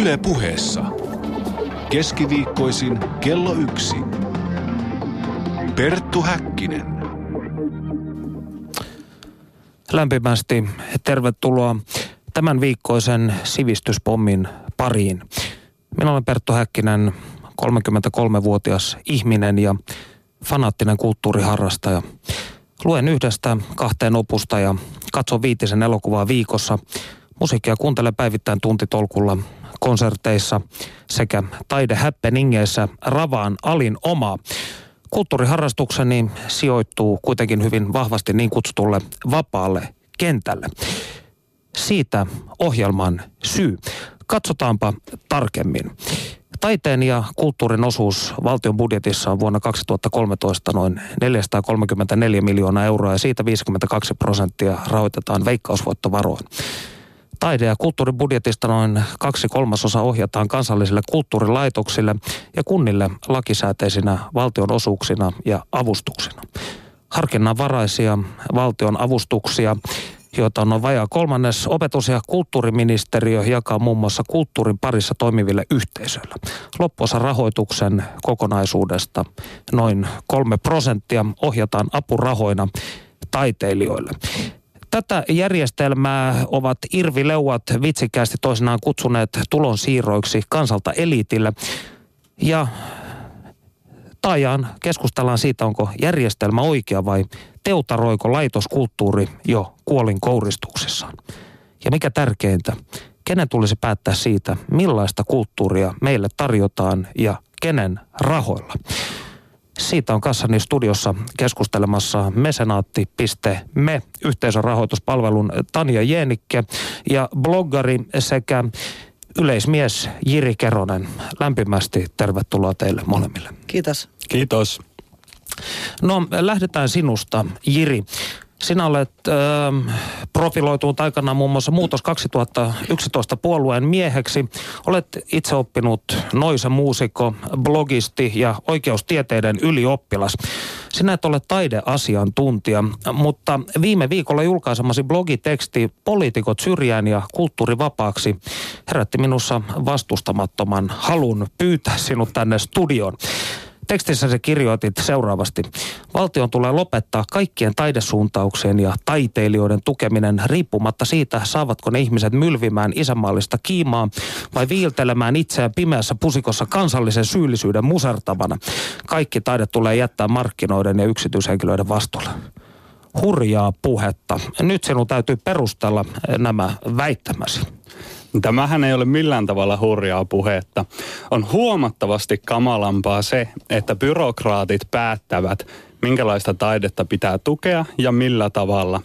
Yle puheessa. Keskiviikkoisin kello yksi. Perttu Häkkinen. Lämpimästi tervetuloa tämän viikkoisen sivistyspommin pariin. Minä olen Perttu Häkkinen, 33-vuotias ihminen ja fanaattinen kulttuuriharrastaja. Luen yhdestä kahteen opusta ja katson viitisen elokuvaa viikossa. Musiikkia kuuntelen päivittäin tuntitolkulla konserteissa sekä taidehäppeningeissä Ravaan Alin oma. Kulttuuriharrastukseni sijoittuu kuitenkin hyvin vahvasti niin kutsutulle vapaalle kentälle. Siitä ohjelman syy. Katsotaanpa tarkemmin. Taiteen ja kulttuurin osuus valtion budjetissa on vuonna 2013 noin 434 miljoonaa euroa ja siitä 52 prosenttia rahoitetaan veikkausvoittovaroin. Taide- ja kulttuuribudjetista noin kaksi kolmasosa ohjataan kansallisille kulttuurilaitoksille ja kunnille lakisääteisinä valtion osuuksina ja avustuksina. Harkinnanvaraisia valtion avustuksia joita on vajaa kolmannes opetus- ja kulttuuriministeriö jakaa muun muassa kulttuurin parissa toimiville yhteisöille. Loppuosa rahoituksen kokonaisuudesta noin kolme prosenttia ohjataan apurahoina taiteilijoille. Tätä järjestelmää ovat Irvi Leuat vitsikkäästi toisinaan kutsuneet tulonsiirroiksi kansalta eliitille. Ja taajaan keskustellaan siitä, onko järjestelmä oikea vai teutaroiko laitoskulttuuri jo kuolin kouristuksessaan. Ja mikä tärkeintä, kenen tulisi päättää siitä, millaista kulttuuria meille tarjotaan ja kenen rahoilla. Siitä on kassani studiossa keskustelemassa mesenaatti.me yhteisön rahoituspalvelun Tanja Jeenikke ja bloggari sekä yleismies Jiri Keronen. Lämpimästi tervetuloa teille molemmille. Kiitos. Kiitos. No lähdetään sinusta, Jiri. Sinä olet äh, profiloitunut aikanaan muun muassa Muutos 2011 puolueen mieheksi. Olet itse oppinut noisa muusikko, blogisti ja oikeustieteiden ylioppilas. Sinä et ole taideasiantuntija, mutta viime viikolla julkaisemasi blogiteksti Poliitikot syrjään ja kulttuurivapaaksi herätti minussa vastustamattoman halun pyytää sinut tänne studioon. Tekstissä se kirjoitit seuraavasti. Valtion tulee lopettaa kaikkien taidesuuntauksien ja taiteilijoiden tukeminen riippumatta siitä, saavatko ne ihmiset mylvimään isänmaallista kiimaa vai viiltelemään itseään pimeässä pusikossa kansallisen syyllisyyden musertavana. Kaikki taide tulee jättää markkinoiden ja yksityishenkilöiden vastuulle hurjaa puhetta. Nyt sinun täytyy perustella nämä väittämäsi. Tämähän ei ole millään tavalla hurjaa puhetta. On huomattavasti kamalampaa se, että byrokraatit päättävät, minkälaista taidetta pitää tukea ja millä tavalla.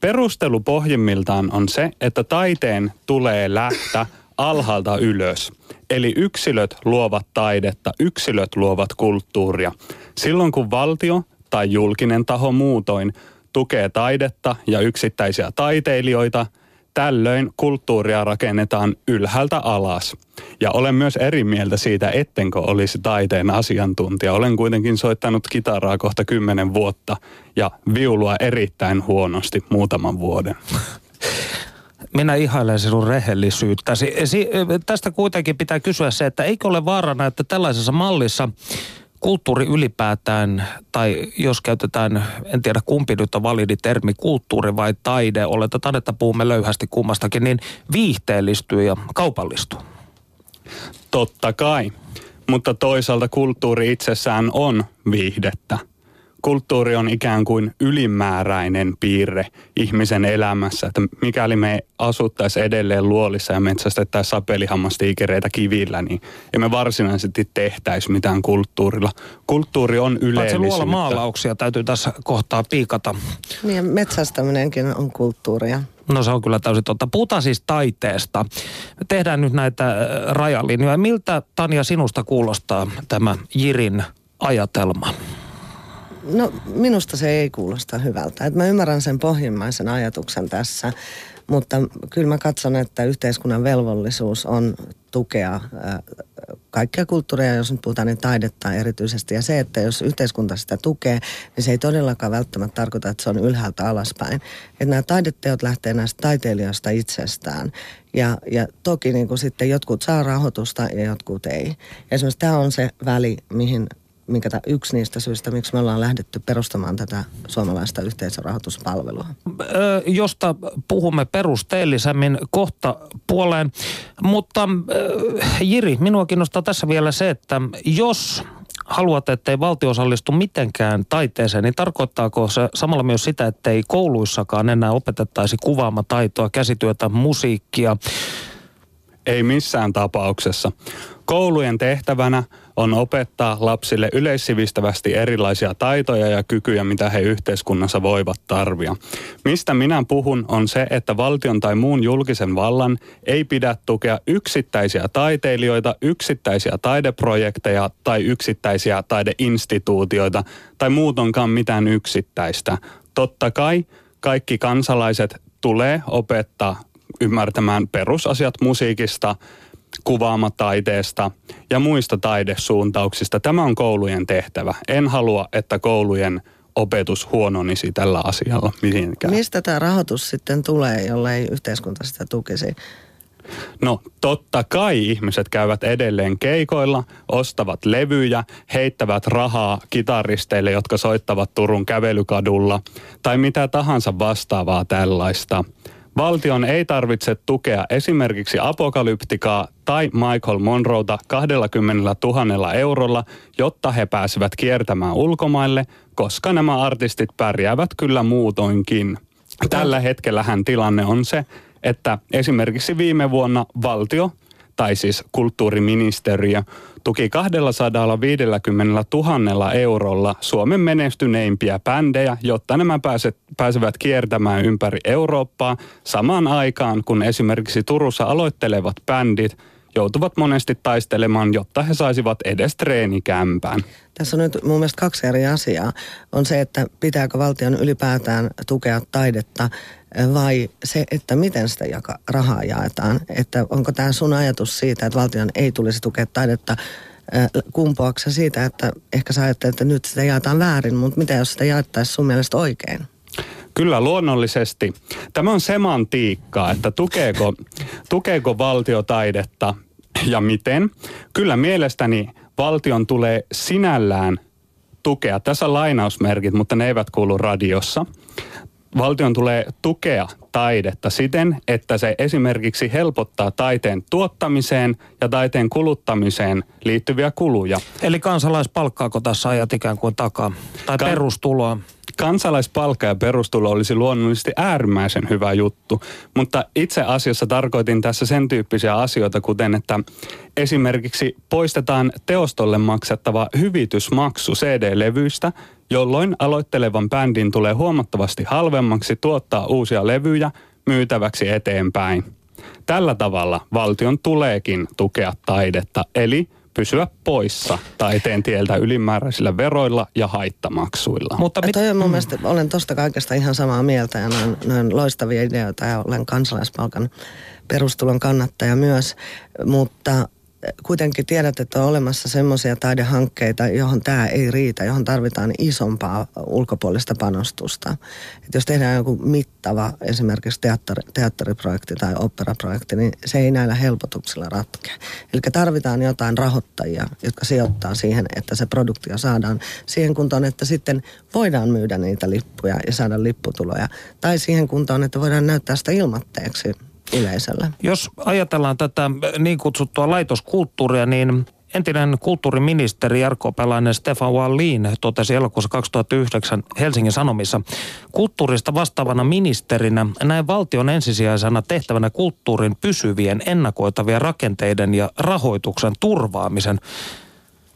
Perustelu pohjimmiltaan on se, että taiteen tulee lähteä alhaalta ylös. Eli yksilöt luovat taidetta, yksilöt luovat kulttuuria. Silloin kun valtio tai julkinen taho muutoin tukee taidetta ja yksittäisiä taiteilijoita – Tällöin kulttuuria rakennetaan ylhäältä alas. Ja olen myös eri mieltä siitä, ettenkö olisi taiteen asiantuntija. Olen kuitenkin soittanut kitaraa kohta kymmenen vuotta ja viulua erittäin huonosti muutaman vuoden. Minä ihailen sinun rehellisyyttäsi. Tästä kuitenkin pitää kysyä se, että eikö ole vaarana, että tällaisessa mallissa kulttuuri ylipäätään, tai jos käytetään, en tiedä kumpi nyt on validi termi, kulttuuri vai taide, oletetaan, että puhumme löyhästi kummastakin, niin viihteellistyy ja kaupallistuu. Totta kai, mutta toisaalta kulttuuri itsessään on viihdettä kulttuuri on ikään kuin ylimääräinen piirre ihmisen elämässä. Että mikäli me asuttaisiin edelleen luolissa ja metsästettäisiin sapelihammastiikereitä kivillä, niin emme varsinaisesti tehtäisi mitään kulttuurilla. Kulttuuri on yleellisyyttä. Paitsi maalauksia täytyy tässä kohtaa piikata. Niin metsästäminenkin on kulttuuria. No se on kyllä täysin totta. Puhutaan siis taiteesta. Me tehdään nyt näitä äh, rajalinjoja. Miltä Tanja sinusta kuulostaa tämä Jirin ajatelma? No minusta se ei kuulosta hyvältä. Et mä ymmärrän sen pohjimmaisen ajatuksen tässä, mutta kyllä mä katson, että yhteiskunnan velvollisuus on tukea kaikkia kulttuureja, jos nyt puhutaan, niin taidetta erityisesti. Ja se, että jos yhteiskunta sitä tukee, niin se ei todellakaan välttämättä tarkoita, että se on ylhäältä alaspäin. Että nämä taideteot lähtee näistä taiteilijoista itsestään. Ja, ja toki niin kuin sitten jotkut saa rahoitusta ja jotkut ei. Ja esimerkiksi tämä on se väli, mihin minkä ta, yksi niistä syistä, miksi me ollaan lähdetty perustamaan tätä suomalaista yhteisörahoituspalvelua. josta puhumme perusteellisemmin kohta puoleen. Mutta Jiri, minua kiinnostaa tässä vielä se, että jos haluat, ettei valtio osallistu mitenkään taiteeseen, niin tarkoittaako se samalla myös sitä, että ei kouluissakaan enää opetettaisi kuvaamataitoa, käsityötä, musiikkia? Ei missään tapauksessa. Koulujen tehtävänä on opettaa lapsille yleissivistävästi erilaisia taitoja ja kykyjä, mitä he yhteiskunnassa voivat tarvia. Mistä minä puhun on se, että valtion tai muun julkisen vallan ei pidä tukea yksittäisiä taiteilijoita, yksittäisiä taideprojekteja tai yksittäisiä taideinstituutioita tai muutonkaan mitään yksittäistä. Totta kai kaikki kansalaiset tulee opettaa ymmärtämään perusasiat musiikista, kuvaamataiteesta ja muista taidesuuntauksista. Tämä on koulujen tehtävä. En halua, että koulujen opetus huononisi tällä asialla mihinkään. Mistä tämä rahoitus sitten tulee, jollei yhteiskunta sitä tukisi? No totta kai ihmiset käyvät edelleen keikoilla, ostavat levyjä, heittävät rahaa kitaristeille, jotka soittavat Turun kävelykadulla tai mitä tahansa vastaavaa tällaista. Valtion ei tarvitse tukea esimerkiksi apokalyptikaa tai Michael Monroeta 20 000 eurolla, jotta he pääsevät kiertämään ulkomaille, koska nämä artistit pärjäävät kyllä muutoinkin. Tällä hetkellähän tilanne on se, että esimerkiksi viime vuonna valtio tai siis kulttuuriministeriö, tuki 250 000 eurolla Suomen menestyneimpiä bändejä, jotta nämä pääset, pääsevät kiertämään ympäri Eurooppaa samaan aikaan, kun esimerkiksi Turussa aloittelevat bändit joutuvat monesti taistelemaan, jotta he saisivat edes treenikämpään. Tässä on nyt mun mielestä kaksi eri asiaa. On se, että pitääkö valtion ylipäätään tukea taidetta vai se, että miten sitä jaka, rahaa jaetaan. Että onko tämä sun ajatus siitä, että valtion ei tulisi tukea taidetta kumpuaksi siitä, että ehkä sä ajattelet, että nyt sitä jaetaan väärin, mutta mitä jos sitä jaettaisiin sun mielestä oikein? Kyllä luonnollisesti. Tämä on semantiikkaa, että tukeeko, tukeeko valtio taidetta ja miten. Kyllä mielestäni valtion tulee sinällään tukea. Tässä on lainausmerkit, mutta ne eivät kuulu radiossa. Valtion tulee tukea taidetta siten, että se esimerkiksi helpottaa taiteen tuottamiseen ja taiteen kuluttamiseen liittyviä kuluja. Eli kansalaispalkkaako tässä ajat ikään kuin takaa? Tai Ka- perustuloa? Kansalaispalkka ja perustulo olisi luonnollisesti äärimmäisen hyvä juttu, mutta itse asiassa tarkoitin tässä sen tyyppisiä asioita, kuten että esimerkiksi poistetaan teostolle maksettava hyvitysmaksu CD-levyistä, jolloin aloittelevan bändin tulee huomattavasti halvemmaksi tuottaa uusia levyjä myytäväksi eteenpäin. Tällä tavalla valtion tuleekin tukea taidetta, eli – pysyä poissa taiteen tieltä ylimääräisillä veroilla ja haittamaksuilla. Mutta mit... Toi on mun mm. mielestä, olen tosta kaikesta ihan samaa mieltä ja noin, noin loistavia ideoita ja olen kansalaispalkan perustulon kannattaja myös, mutta kuitenkin tiedät, että on olemassa semmoisia taidehankkeita, johon tämä ei riitä, johon tarvitaan isompaa ulkopuolista panostusta. Et jos tehdään joku mittava esimerkiksi teatteri, teatteriprojekti tai operaprojekti, niin se ei näillä helpotuksilla ratkea. Eli tarvitaan jotain rahoittajia, jotka sijoittaa siihen, että se produktio saadaan siihen kuntoon, että sitten voidaan myydä niitä lippuja ja saada lipputuloja. Tai siihen kuntoon, että voidaan näyttää sitä ilmatteeksi yleisölle. Jos ajatellaan tätä niin kutsuttua laitoskulttuuria, niin entinen kulttuuriministeri RKPlainen Stefan Wallin totesi elokuussa 2009 Helsingin Sanomissa, kulttuurista vastaavana ministerinä näin valtion ensisijaisena tehtävänä kulttuurin pysyvien ennakoitavien rakenteiden ja rahoituksen turvaamisen.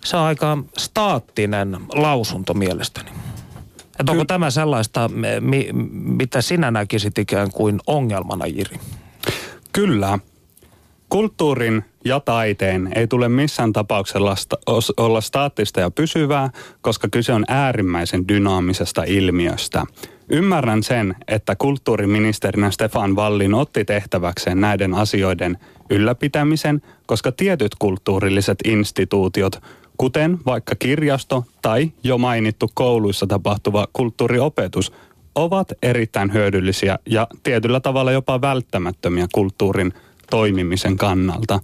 Se on aika staattinen lausunto mielestäni. Että onko tämä sellaista, mitä sinä näkisit ikään kuin ongelmana, Jiri? Kyllä. Kulttuurin ja taiteen ei tule missään tapauksessa olla staattista ja pysyvää, koska kyse on äärimmäisen dynaamisesta ilmiöstä. Ymmärrän sen, että kulttuuriministerinä Stefan Wallin otti tehtäväkseen näiden asioiden ylläpitämisen, koska tietyt kulttuurilliset instituutiot, kuten vaikka kirjasto tai jo mainittu kouluissa tapahtuva kulttuuriopetus, ovat erittäin hyödyllisiä ja tietyllä tavalla jopa välttämättömiä kulttuurin toimimisen kannalta.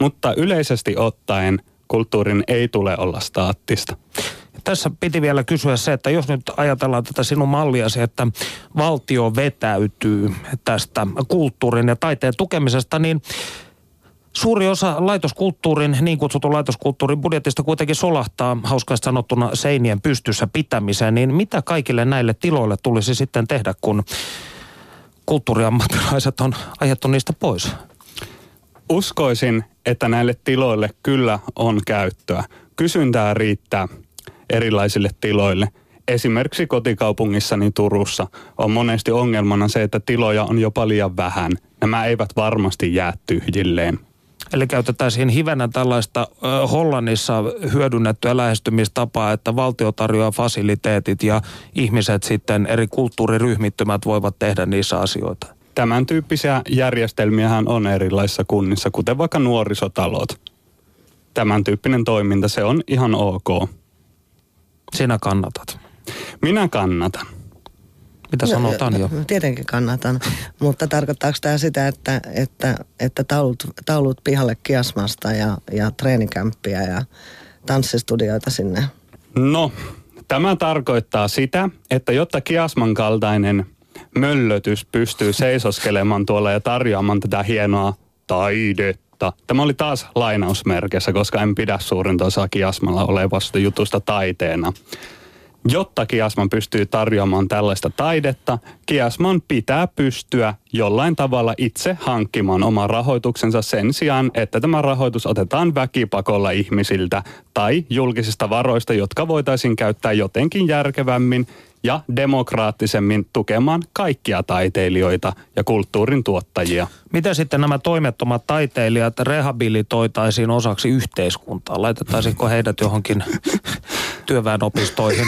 Mutta yleisesti ottaen kulttuurin ei tule olla staattista. Tässä piti vielä kysyä se, että jos nyt ajatellaan tätä sinun malliasi, että valtio vetäytyy tästä kulttuurin ja taiteen tukemisesta, niin Suuri osa laitoskulttuurin, niin kutsutun laitoskulttuurin budjetista kuitenkin solahtaa hauskaasti sanottuna seinien pystyssä pitämiseen, niin mitä kaikille näille tiloille tulisi sitten tehdä, kun kulttuuriammattilaiset on ajettu niistä pois? Uskoisin, että näille tiloille kyllä on käyttöä. Kysyntää riittää erilaisille tiloille. Esimerkiksi kotikaupungissani Turussa on monesti ongelmana se, että tiloja on jopa liian vähän. Nämä eivät varmasti jää tyhjilleen. Eli käytetään siihen hivenä tällaista Hollannissa hyödynnettyä lähestymistapaa, että valtio tarjoaa fasiliteetit ja ihmiset sitten eri kulttuuriryhmittymät voivat tehdä niissä asioita. Tämän tyyppisiä järjestelmiähän on erilaisissa kunnissa, kuten vaikka nuorisotalot. Tämän tyyppinen toiminta, se on ihan ok. Sinä kannatat. Minä kannatan. Mitä no, Tanjo? Tietenkin kannatan, mutta tarkoittaako tämä sitä, että, että, että taulut, taulut pihalle kiasmasta ja, ja treenikämppiä ja tanssistudioita sinne? No, tämä tarkoittaa sitä, että jotta kiasman kaltainen möllötys pystyy seisoskelemaan tuolla ja tarjoamaan tätä hienoa taidetta. Tämä oli taas lainausmerkeissä, koska en pidä suurinta osaa kiasmalla olevasta jutusta taiteena. Jotta Kiasman pystyy tarjoamaan tällaista taidetta, Kiasman pitää pystyä jollain tavalla itse hankkimaan oman rahoituksensa sen sijaan, että tämä rahoitus otetaan väkipakolla ihmisiltä tai julkisista varoista, jotka voitaisiin käyttää jotenkin järkevämmin ja demokraattisemmin tukemaan kaikkia taiteilijoita ja kulttuurin tuottajia. Miten sitten nämä toimettomat taiteilijat rehabilitoitaisiin osaksi yhteiskuntaa? Laitetaanko heidät johonkin työväenopistoihin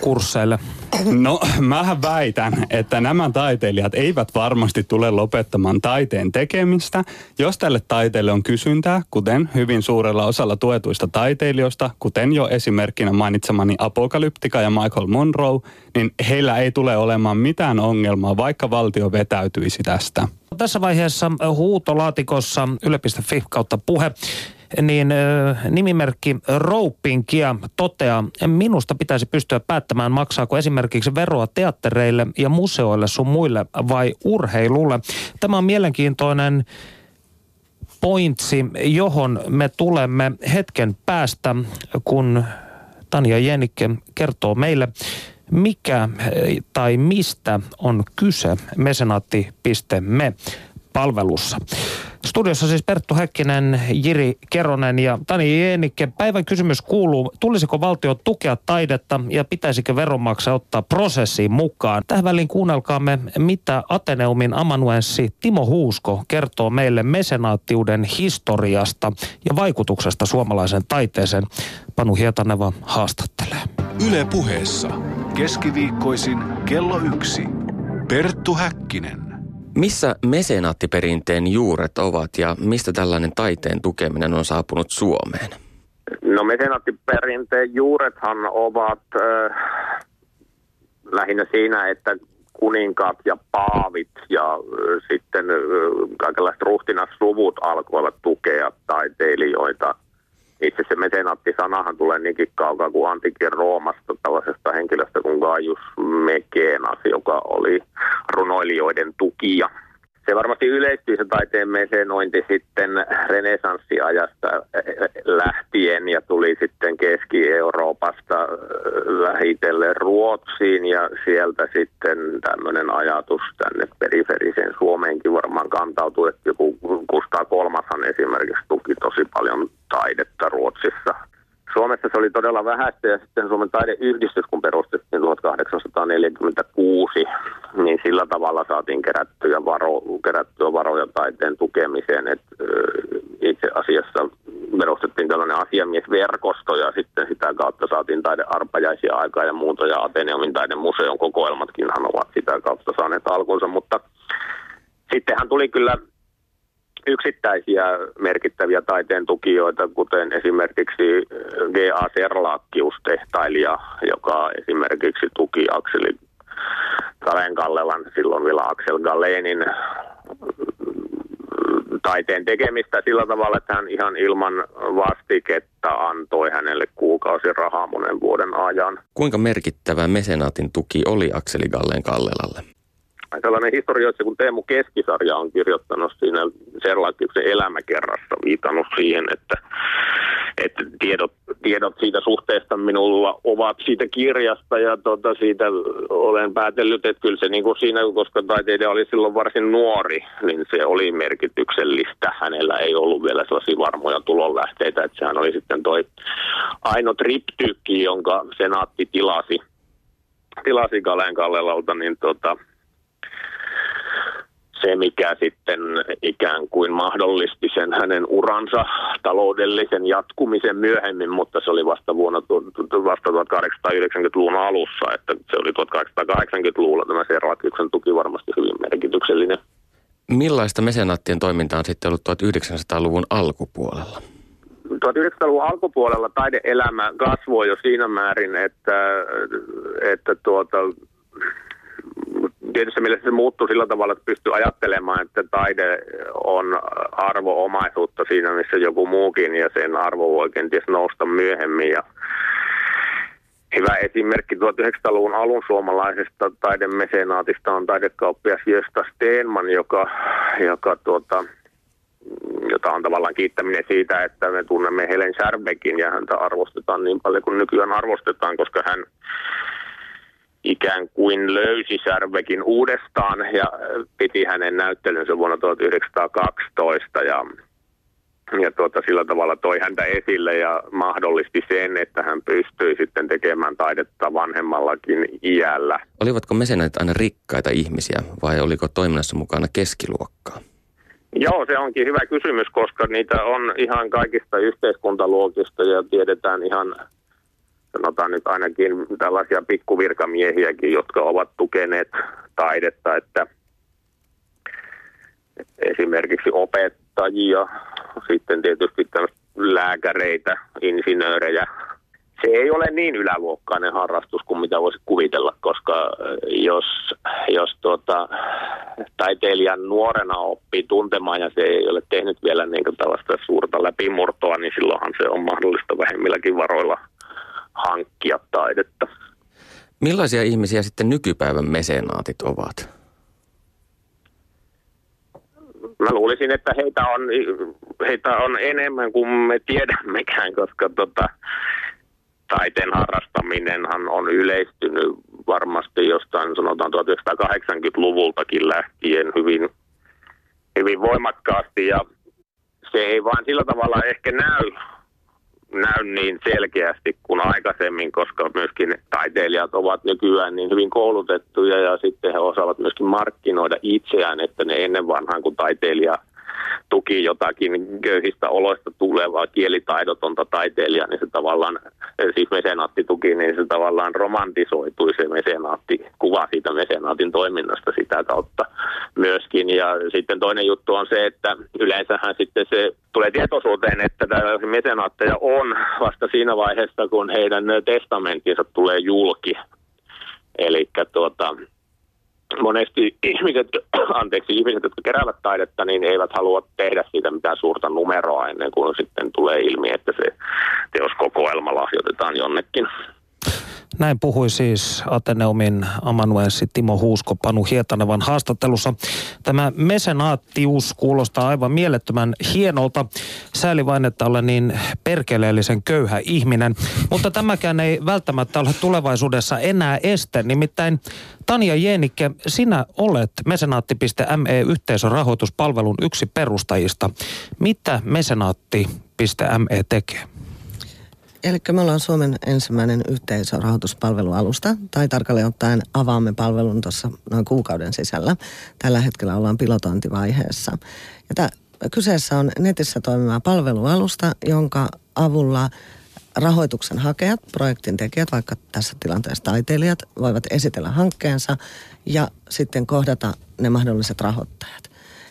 kursseille? No, mä väitän, että nämä taiteilijat eivät varmasti tule lopettamaan taiteen tekemistä, jos tälle taiteelle on kysyntää, kuten hyvin suurella osalla tuetuista taiteilijoista, kuten jo esimerkkinä mainitsemani Apokalyptika ja Michael Monroe, niin heillä ei tule olemaan mitään ongelmaa, vaikka valtio vetäytyisi tästä. Tässä vaiheessa huutolaatikossa yle.fi kautta puhe niin nimimerkki Roupinkia toteaa, minusta pitäisi pystyä päättämään maksaako esimerkiksi veroa teattereille ja museoille sun muille vai urheilulle. Tämä on mielenkiintoinen pointsi, johon me tulemme hetken päästä, kun Tanja Jenikke kertoo meille, mikä tai mistä on kyse mesenaatti.me palvelussa. Studiossa siis Perttu Häkkinen, Jiri Keronen ja Tani Jeenikke. Päivän kysymys kuuluu, tulisiko valtio tukea taidetta ja pitäisikö veronmaksaja ottaa prosessiin mukaan? Tähän väliin kuunnelkaamme, mitä Ateneumin amanuenssi Timo Huusko kertoo meille mesenaattiuden historiasta ja vaikutuksesta suomalaisen taiteeseen. Panu Hietaneva haastattelee. Yle puheessa. Keskiviikkoisin kello yksi. Perttu Häkkinen. Missä mesenaattiperinteen juuret ovat ja mistä tällainen taiteen tukeminen on saapunut Suomeen? No mesenaattiperinteen juurethan ovat äh, lähinnä siinä, että kuninkaat ja paavit ja äh, sitten äh, kaikenlaiset ruhtinassuvut alkoivat tukea taiteilijoita – itse se mesenaatti-sanahan tulee niinkin kaukaa kuin antiikin Roomasta tällaisesta henkilöstä kuin Gaius Mekenas, joka oli runoilijoiden tukija se varmasti yleistyi se taiteen mesenointi sitten renesanssiajasta lähtien ja tuli sitten Keski-Euroopasta vähitellen Ruotsiin ja sieltä sitten tämmöinen ajatus tänne periferiseen Suomeenkin varmaan kantautui, että joku Kustaa Kolmashan esimerkiksi tuki tosi paljon taidetta Ruotsissa Suomessa se oli todella vähäistä ja sitten Suomen taideyhdistys, kun perustettiin 1846, niin sillä tavalla saatiin kerättyä, varo, kerättyä varoja taiteen tukemiseen. Et, itse asiassa perustettiin tällainen asiamiesverkosto ja sitten sitä kautta saatiin taidearpajaisia aikaa ja muuta ja Ateneumin taidemuseon kokoelmatkinhan ovat sitä kautta saaneet alkunsa, mutta sittenhän tuli kyllä yksittäisiä merkittäviä taiteen tukijoita, kuten esimerkiksi G.A. Serlaakkius, tehtailija, joka esimerkiksi tuki Akseli Galen Kallelan, silloin vielä Aksel Galenin taiteen tekemistä sillä tavalla, että hän ihan ilman vastiketta antoi hänelle kuukausi rahaa monen vuoden ajan. Kuinka merkittävä mesenaatin tuki oli Akseli Galleen Kallelalle? Tällainen historioitsija kuin Teemu Keskisarja on kirjoittanut siinä Serlakiuksen elämäkerrassa viitannut siihen, että, että tiedot, tiedot siitä suhteesta minulla ovat siitä kirjasta ja tota, siitä olen päätellyt, että kyllä se niin kuin siinä, koska taiteilija oli silloin varsin nuori, niin se oli merkityksellistä. Hänellä ei ollut vielä sellaisia varmoja tulonlähteitä, että sehän oli sitten toi ainoa triptykki, jonka senaatti tilasi tilasi Kalen Kallelalta, niin tota, se, mikä sitten ikään kuin mahdollisti sen hänen uransa taloudellisen jatkumisen myöhemmin, mutta se oli vasta vuonna vasta 1890-luvun alussa, että se oli 1880-luvulla tämä Serlakiuksen tuki varmasti hyvin merkityksellinen. Millaista mesenaattien toiminta on sitten ollut 1900-luvun alkupuolella? 1900-luvun alkupuolella taideelämä kasvoi jo siinä määrin, että, että tuota, tietysti mielessä se muuttuu sillä tavalla, että pystyy ajattelemaan, että taide on arvo-omaisuutta siinä, missä joku muukin, ja sen arvo voi kenties nousta myöhemmin. Ja hyvä esimerkki 1900-luvun alun suomalaisesta taidemesenaatista on taidekauppias Jösta Steenman, joka, joka tuota, jota on tavallaan kiittäminen siitä, että me tunnemme Helen Särbekin ja häntä arvostetaan niin paljon kuin nykyään arvostetaan, koska hän ikään kuin löysi Särvekin uudestaan ja piti hänen näyttelynsä vuonna 1912 ja, ja tuota, sillä tavalla toi häntä esille ja mahdollisti sen, että hän pystyi sitten tekemään taidetta vanhemmallakin iällä. Olivatko mesenät aina rikkaita ihmisiä vai oliko toiminnassa mukana keskiluokkaa? Joo, se onkin hyvä kysymys, koska niitä on ihan kaikista yhteiskuntaluokista ja tiedetään ihan sanotaan nyt ainakin tällaisia pikkuvirkamiehiäkin, jotka ovat tukeneet taidetta, että esimerkiksi opettajia, sitten tietysti lääkäreitä, insinöörejä. Se ei ole niin yläluokkainen harrastus kuin mitä voisi kuvitella, koska jos, jos tuota, taiteilijan nuorena oppii tuntemaan ja se ei ole tehnyt vielä niin tällaista suurta läpimurtoa, niin silloinhan se on mahdollista vähemmilläkin varoilla hankkia taidetta. Millaisia ihmisiä sitten nykypäivän mesenaatit ovat? Mä luulisin, että heitä on, heitä on enemmän kuin me tiedämmekään, koska tota, taiteen harrastaminenhan on yleistynyt varmasti jostain sanotaan 1980-luvultakin lähtien hyvin, hyvin voimakkaasti ja se ei vaan sillä tavalla ehkä näy näy niin selkeästi kuin aikaisemmin, koska myöskin taiteilijat ovat nykyään niin hyvin koulutettuja ja sitten he osaavat myöskin markkinoida itseään, että ne ennen vanhaan kun taiteilija tuki jotakin köyhistä oloista tulevaa kielitaidotonta taiteilijaa, niin se tavallaan, siis mesenaatti tuki, niin se tavallaan romantisoitui se mesenaatti, kuva siitä mesenaatin toiminnasta sitä kautta myöskin. Ja sitten toinen juttu on se, että yleensähän sitten se tulee tietoisuuteen, että tällaisia mesenaatteja on vasta siinä vaiheessa, kun heidän testamenttinsa tulee julki. Eli tuota, monesti ihmiset, anteeksi, ihmiset, jotka keräävät taidetta, niin eivät halua tehdä siitä mitään suurta numeroa ennen kuin sitten tulee ilmi, että se teoskokoelma lahjoitetaan jonnekin. Näin puhui siis Ateneumin amanuenssi Timo Huusko Panu Hietanevan haastattelussa. Tämä mesenaattius kuulostaa aivan mielettömän hienolta. Sääli vain, että olen niin perkeleellisen köyhä ihminen. Mutta tämäkään ei välttämättä ole tulevaisuudessa enää este. Nimittäin Tanja Jeenikke, sinä olet mesenaatti.me yhteisön rahoituspalvelun yksi perustajista. Mitä mesenaatti.me tekee? Eli me ollaan Suomen ensimmäinen yhteisörahoituspalvelualusta, tai tarkalleen ottaen avaamme palvelun tuossa noin kuukauden sisällä. Tällä hetkellä ollaan pilotointivaiheessa. Ja kyseessä on netissä toimiva palvelualusta, jonka avulla rahoituksen hakijat, projektin tekijät, vaikka tässä tilanteessa taiteilijat, voivat esitellä hankkeensa ja sitten kohdata ne mahdolliset rahoittajat.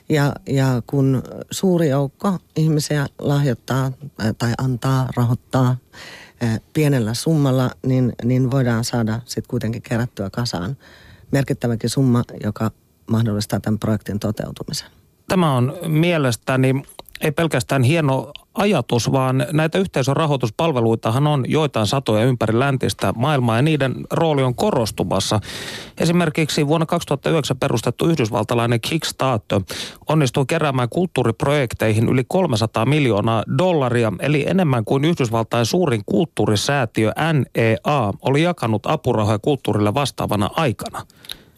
Ja, ja kun suuri joukko ihmisiä lahjoittaa tai antaa, rahoittaa pienellä summalla, niin, niin voidaan saada sitten kuitenkin kerättyä kasaan merkittäväkin summa, joka mahdollistaa tämän projektin toteutumisen. Tämä on mielestäni ei pelkästään hieno ajatus, vaan näitä yhteisörahoituspalveluitahan on joitain satoja ympäri läntistä maailmaa ja niiden rooli on korostumassa. Esimerkiksi vuonna 2009 perustettu yhdysvaltalainen Kickstarter onnistui keräämään kulttuuriprojekteihin yli 300 miljoonaa dollaria, eli enemmän kuin Yhdysvaltain suurin kulttuurisäätiö NEA oli jakanut apurahoja kulttuurille vastaavana aikana.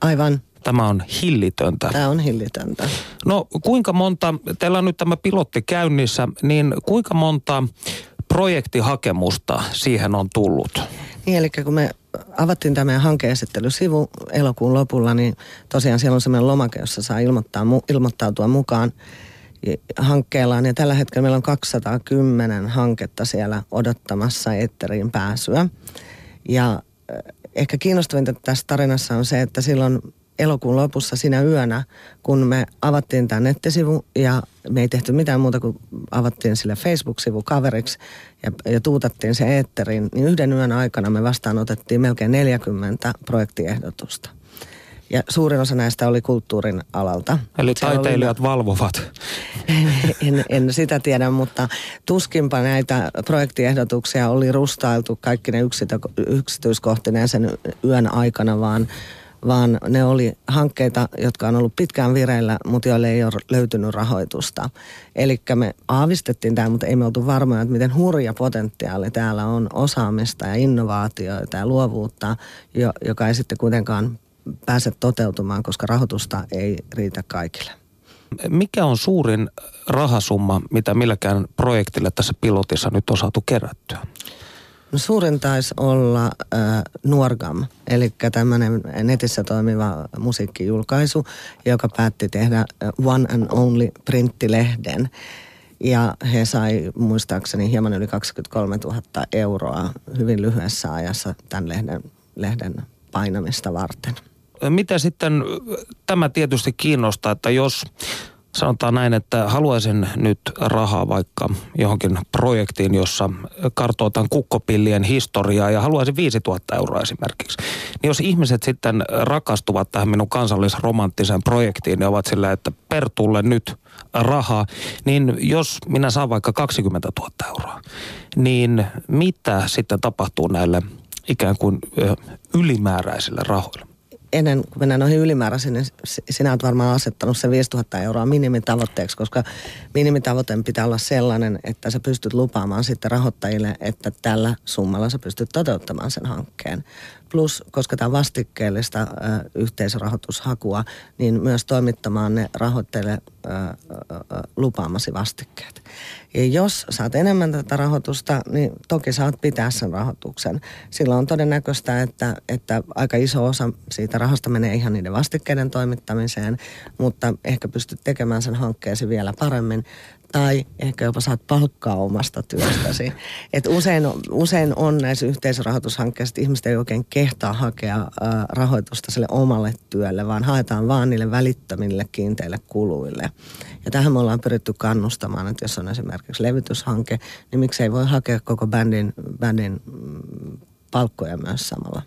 Aivan. Tämä on hillitöntä. Tämä on hillitöntä. No kuinka monta, teillä on nyt tämä pilotti käynnissä, niin kuinka monta projektihakemusta siihen on tullut? Niin, eli kun me avattiin tämä meidän hankeesittelysivu elokuun lopulla, niin tosiaan siellä on sellainen lomake, jossa saa ilmoittaa, ilmoittautua mukaan hankkeellaan. Ja tällä hetkellä meillä on 210 hanketta siellä odottamassa etteriin pääsyä. Ja ehkä kiinnostavinta tässä tarinassa on se, että silloin elokuun lopussa sinä yönä, kun me avattiin tämä nettisivu ja me ei tehty mitään muuta kuin avattiin sille Facebook-sivu kaveriksi ja, ja tuutattiin se eetteriin, niin yhden yön aikana me vastaanotettiin melkein 40 projektiehdotusta. Ja suurin osa näistä oli kulttuurin alalta. Eli taiteilijat oli... valvovat. En, en sitä tiedä, mutta tuskinpa näitä projektiehdotuksia oli rustailtu kaikki ne yksityiskohtineen sen yön aikana, vaan vaan ne oli hankkeita, jotka on ollut pitkään vireillä, mutta joille ei ole löytynyt rahoitusta. Eli me aavistettiin tämä, mutta ei me oltu varmoja, että miten hurja potentiaali täällä on osaamista ja innovaatioita ja luovuutta, joka ei sitten kuitenkaan pääse toteutumaan, koska rahoitusta ei riitä kaikille. Mikä on suurin rahasumma, mitä milläkään projektille tässä pilotissa nyt on saatu kerättyä? Suurin taisi olla äh, Nuorgam, eli tämmöinen netissä toimiva musiikkijulkaisu, joka päätti tehdä One and Only printtilehden. Ja he sai muistaakseni hieman yli 23 000 euroa hyvin lyhyessä ajassa tämän lehden, lehden painamista varten. Mitä sitten, tämä tietysti kiinnostaa, että jos sanotaan näin, että haluaisin nyt rahaa vaikka johonkin projektiin, jossa kartoitan kukkopillien historiaa ja haluaisin 5000 euroa esimerkiksi. Niin jos ihmiset sitten rakastuvat tähän minun kansallisromanttiseen projektiin ja ovat sillä, että Pertulle nyt rahaa, niin jos minä saan vaikka 20 000 euroa, niin mitä sitten tapahtuu näille ikään kuin ylimääräisille rahoille? Ennen kuin mennään noihin ylimääräisiin, niin sinä olet varmaan asettanut sen 5000 euroa minimitavoitteeksi, koska minimitavoitteen pitää olla sellainen, että sä pystyt lupaamaan sitten rahoittajille, että tällä summalla sä pystyt toteuttamaan sen hankkeen. Plus, koska tämä on vastikkeellista ö, yhteisrahoitushakua, niin myös toimittamaan ne ö, lupaamasi vastikkeet. Ja jos saat enemmän tätä rahoitusta, niin toki saat pitää sen rahoituksen. Silloin on todennäköistä, että, että aika iso osa siitä rahasta menee ihan niiden vastikkeiden toimittamiseen, mutta ehkä pystyt tekemään sen hankkeesi vielä paremmin tai ehkä jopa saat palkkaa omasta työstäsi. Et usein, usein on näissä yhteisrahoitushankkeissa, että ihmiset ei oikein kehtaa hakea ää, rahoitusta sille omalle työlle, vaan haetaan vaan niille välittömille kiinteille kuluille. Ja tähän me ollaan pyritty kannustamaan, että jos on esimerkiksi levytyshanke, niin miksei voi hakea koko bändin, bändin mm, palkkoja myös samalla.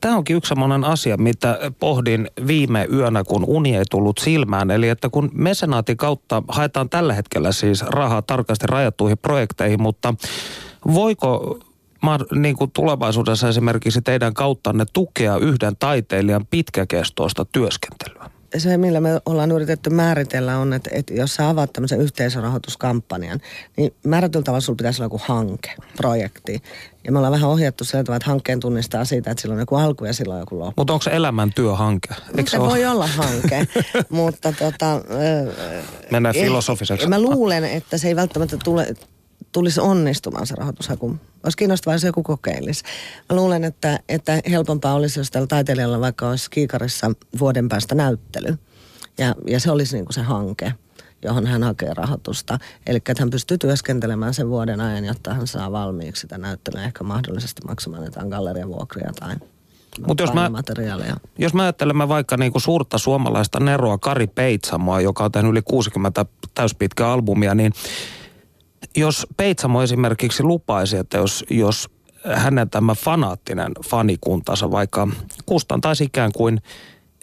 Tämä onkin yksi sellainen asia, mitä pohdin viime yönä, kun uni ei tullut silmään. Eli että kun mesenaatin kautta haetaan tällä hetkellä siis rahaa tarkasti rajattuihin projekteihin, mutta voiko niin kuin tulevaisuudessa esimerkiksi teidän kauttanne tukea yhden taiteilijan pitkäkestoista työskentelyä? se, millä me ollaan yritetty määritellä on, että, että jos sä avaat tämmöisen yhteisörahoituskampanjan, niin määrätyllä tavalla sulla pitäisi olla joku hanke, projekti. Ja me ollaan vähän ohjattu sillä tavalla, että hankkeen tunnistaa siitä, että silloin on joku alku ja silloin on joku loppu. Mutta onko se elämäntyöhanke? Eikö se voi olla hanke, mutta tota... Mennään filosofiseksi. Mä luulen, että se ei välttämättä tule, tulisi onnistumaan se rahoitushaku. Olisi kiinnostavaa, jos joku kokeilisi. Mä luulen, että, että helpompaa olisi, jos tällä taiteilijalla vaikka olisi kiikarissa vuoden päästä näyttely. Ja, ja se olisi niin kuin se hanke, johon hän hakee rahoitusta. Eli että hän pystyy työskentelemään sen vuoden ajan, jotta hän saa valmiiksi sitä näyttelyä, ehkä mahdollisesti maksamaan jotain galleriavuokria tai Mut jos mä, jos mä ajattelemme vaikka niinku suurta suomalaista Neroa Kari Peitsamoa, joka on tehnyt yli 60 täyspitkää albumia, niin jos Peitsamo esimerkiksi lupaisi, että jos, jos hänen tämä fanaattinen fanikuntansa vaikka kustantaisi ikään kuin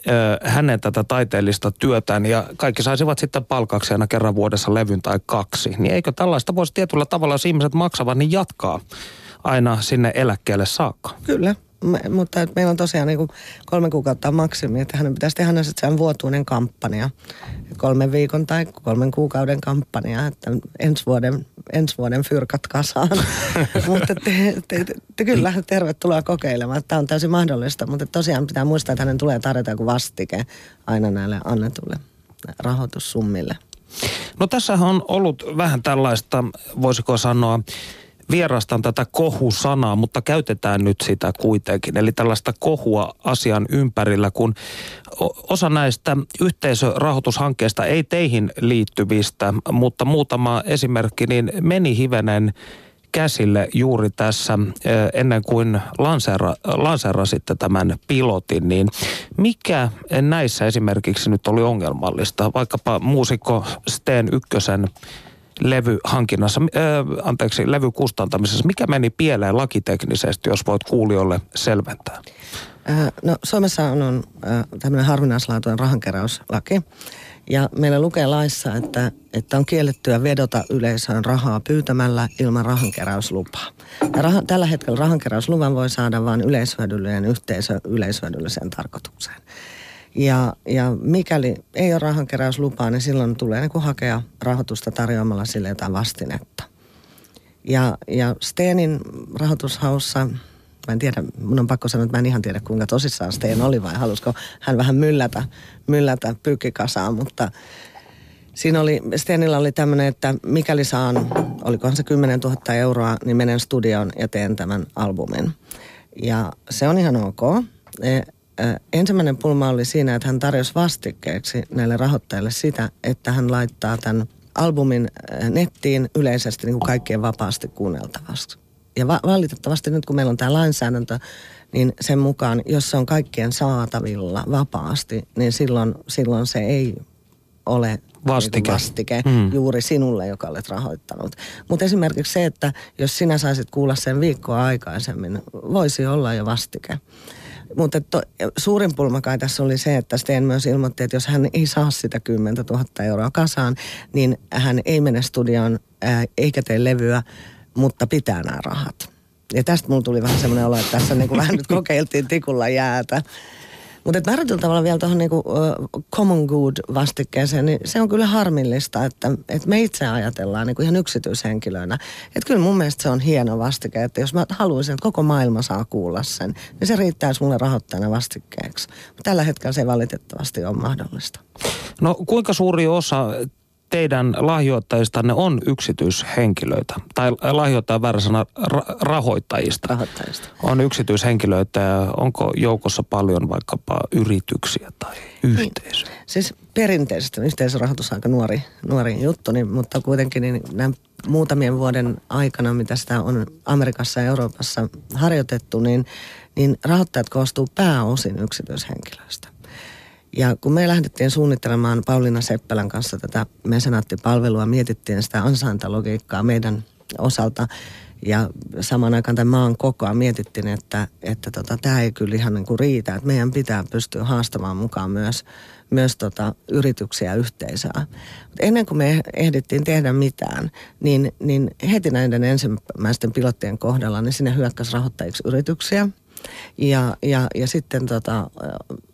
ö, hänen tätä taiteellista työtään ja kaikki saisivat sitten palkaksi aina kerran vuodessa levyn tai kaksi, niin eikö tällaista voisi tietyllä tavalla, jos ihmiset maksavat, niin jatkaa aina sinne eläkkeelle saakka? Kyllä, me, mutta meillä on tosiaan niin kuin kolme kuukautta maksimi, että hänen pitäisi tehdä sitten vuotuinen kampanja, kolmen viikon tai kolmen kuukauden kampanja, että ensi vuoden, ensi vuoden fyrkat kasaan. mutta te, te, te, te, kyllä, tervetuloa kokeilemaan. Tämä on täysin mahdollista, mutta tosiaan pitää muistaa, että hänen tulee tarjota joku vastike aina näille annetulle rahoitussummille. No tässä on ollut vähän tällaista, voisiko sanoa, vierastan tätä kohusanaa, mutta käytetään nyt sitä kuitenkin. Eli tällaista kohua asian ympärillä, kun osa näistä yhteisörahoitushankkeista ei teihin liittyvistä, mutta muutama esimerkki, niin meni hivenen käsille juuri tässä ennen kuin lanseera, lanseerasitte tämän pilotin, niin mikä näissä esimerkiksi nyt oli ongelmallista? Vaikkapa muusikko Steen Ykkösen levyhankinnassa, äh, anteeksi, levykustantamisessa. Mikä meni pieleen lakiteknisesti, jos voit kuulijoille selventää? Äh, no Suomessa on, on äh, tämmöinen harvinaislaatuinen rahankeräyslaki. Ja meillä lukee laissa, että, että on kiellettyä vedota yleisöön rahaa pyytämällä ilman rahankeräyslupaa. Ja rah, tällä hetkellä rahankeräysluvan voi saada vain yleishyödyllinen yhteisö yleishyödylliseen tarkoitukseen. Ja, ja mikäli ei ole rahankeräyslupaa, niin silloin tulee niin kuin hakea rahoitusta tarjoamalla sille jotain vastinetta. Ja, ja Steenin rahoitushaussa, mä en tiedä, mun on pakko sanoa, että mä en ihan tiedä kuinka tosissaan Steen oli vai halusko hän vähän myllätä, myllätä pyykkikasaan, mutta Siinä oli, Stenillä oli tämmöinen, että mikäli saan, olikohan se 10 000 euroa, niin menen studioon ja teen tämän albumin. Ja se on ihan ok. Ensimmäinen pulma oli siinä, että hän tarjosi vastikkeeksi näille rahoittajille sitä, että hän laittaa tämän albumin nettiin yleisesti niin kuin kaikkien vapaasti kuunneltavaksi. Ja va- valitettavasti nyt kun meillä on tämä lainsäädäntö, niin sen mukaan, jos se on kaikkien saatavilla vapaasti, niin silloin, silloin se ei ole niinku vastike, vastike mm. juuri sinulle, joka olet rahoittanut. Mutta esimerkiksi se, että jos sinä saisit kuulla sen viikkoa aikaisemmin, voisi olla jo vastike. Mutta to, suurin pulma kai tässä oli se, että Sten myös ilmoitti, että jos hän ei saa sitä 10 000 euroa kasaan, niin hän ei mene studioon ää, eikä tee levyä, mutta pitää nämä rahat. Ja tästä mulla tuli vähän semmoinen olo, että tässä niin kuin vähän nyt kokeiltiin tikulla jäätä. Mutta määrätyllä tavalla vielä tuohon niinku, uh, common good vastikkeeseen, niin se on kyllä harmillista, että, että me itse ajatellaan niinku ihan yksityishenkilöinä. Että kyllä mun mielestä se on hieno vastike, että jos mä haluaisin, että koko maailma saa kuulla sen, niin se riittäisi mulle rahoittajana vastikkeeksi. Tällä hetkellä se valitettavasti on mahdollista. No kuinka suuri osa teidän lahjoittajistanne on yksityishenkilöitä, tai lahjoittaja väärä sana ra- rahoittajista. rahoittajista. On yksityishenkilöitä ja onko joukossa paljon vaikkapa yrityksiä tai yhteisöjä? Niin. Siis perinteisesti yhteisörahoitus on aika nuori, nuori juttu, niin, mutta kuitenkin niin nämä muutamien vuoden aikana, mitä sitä on Amerikassa ja Euroopassa harjoitettu, niin, niin rahoittajat koostuu pääosin yksityishenkilöistä. Ja kun me lähdettiin suunnittelemaan Pauliina Seppälän kanssa tätä mesenaattipalvelua, mietittiin sitä ansaintalogiikkaa meidän osalta ja samaan aikaan tämän maan kokoa mietittiin, että, että tota, tämä ei kyllä ihan niin kuin riitä, että meidän pitää pystyä haastamaan mukaan myös, myös tota, yrityksiä ja yhteisöä. Mutta ennen kuin me ehdittiin tehdä mitään, niin, niin heti näiden ensimmäisten pilottien kohdalla niin sinne hyökkäsi rahoittajiksi yrityksiä – ja, ja, ja sitten tota,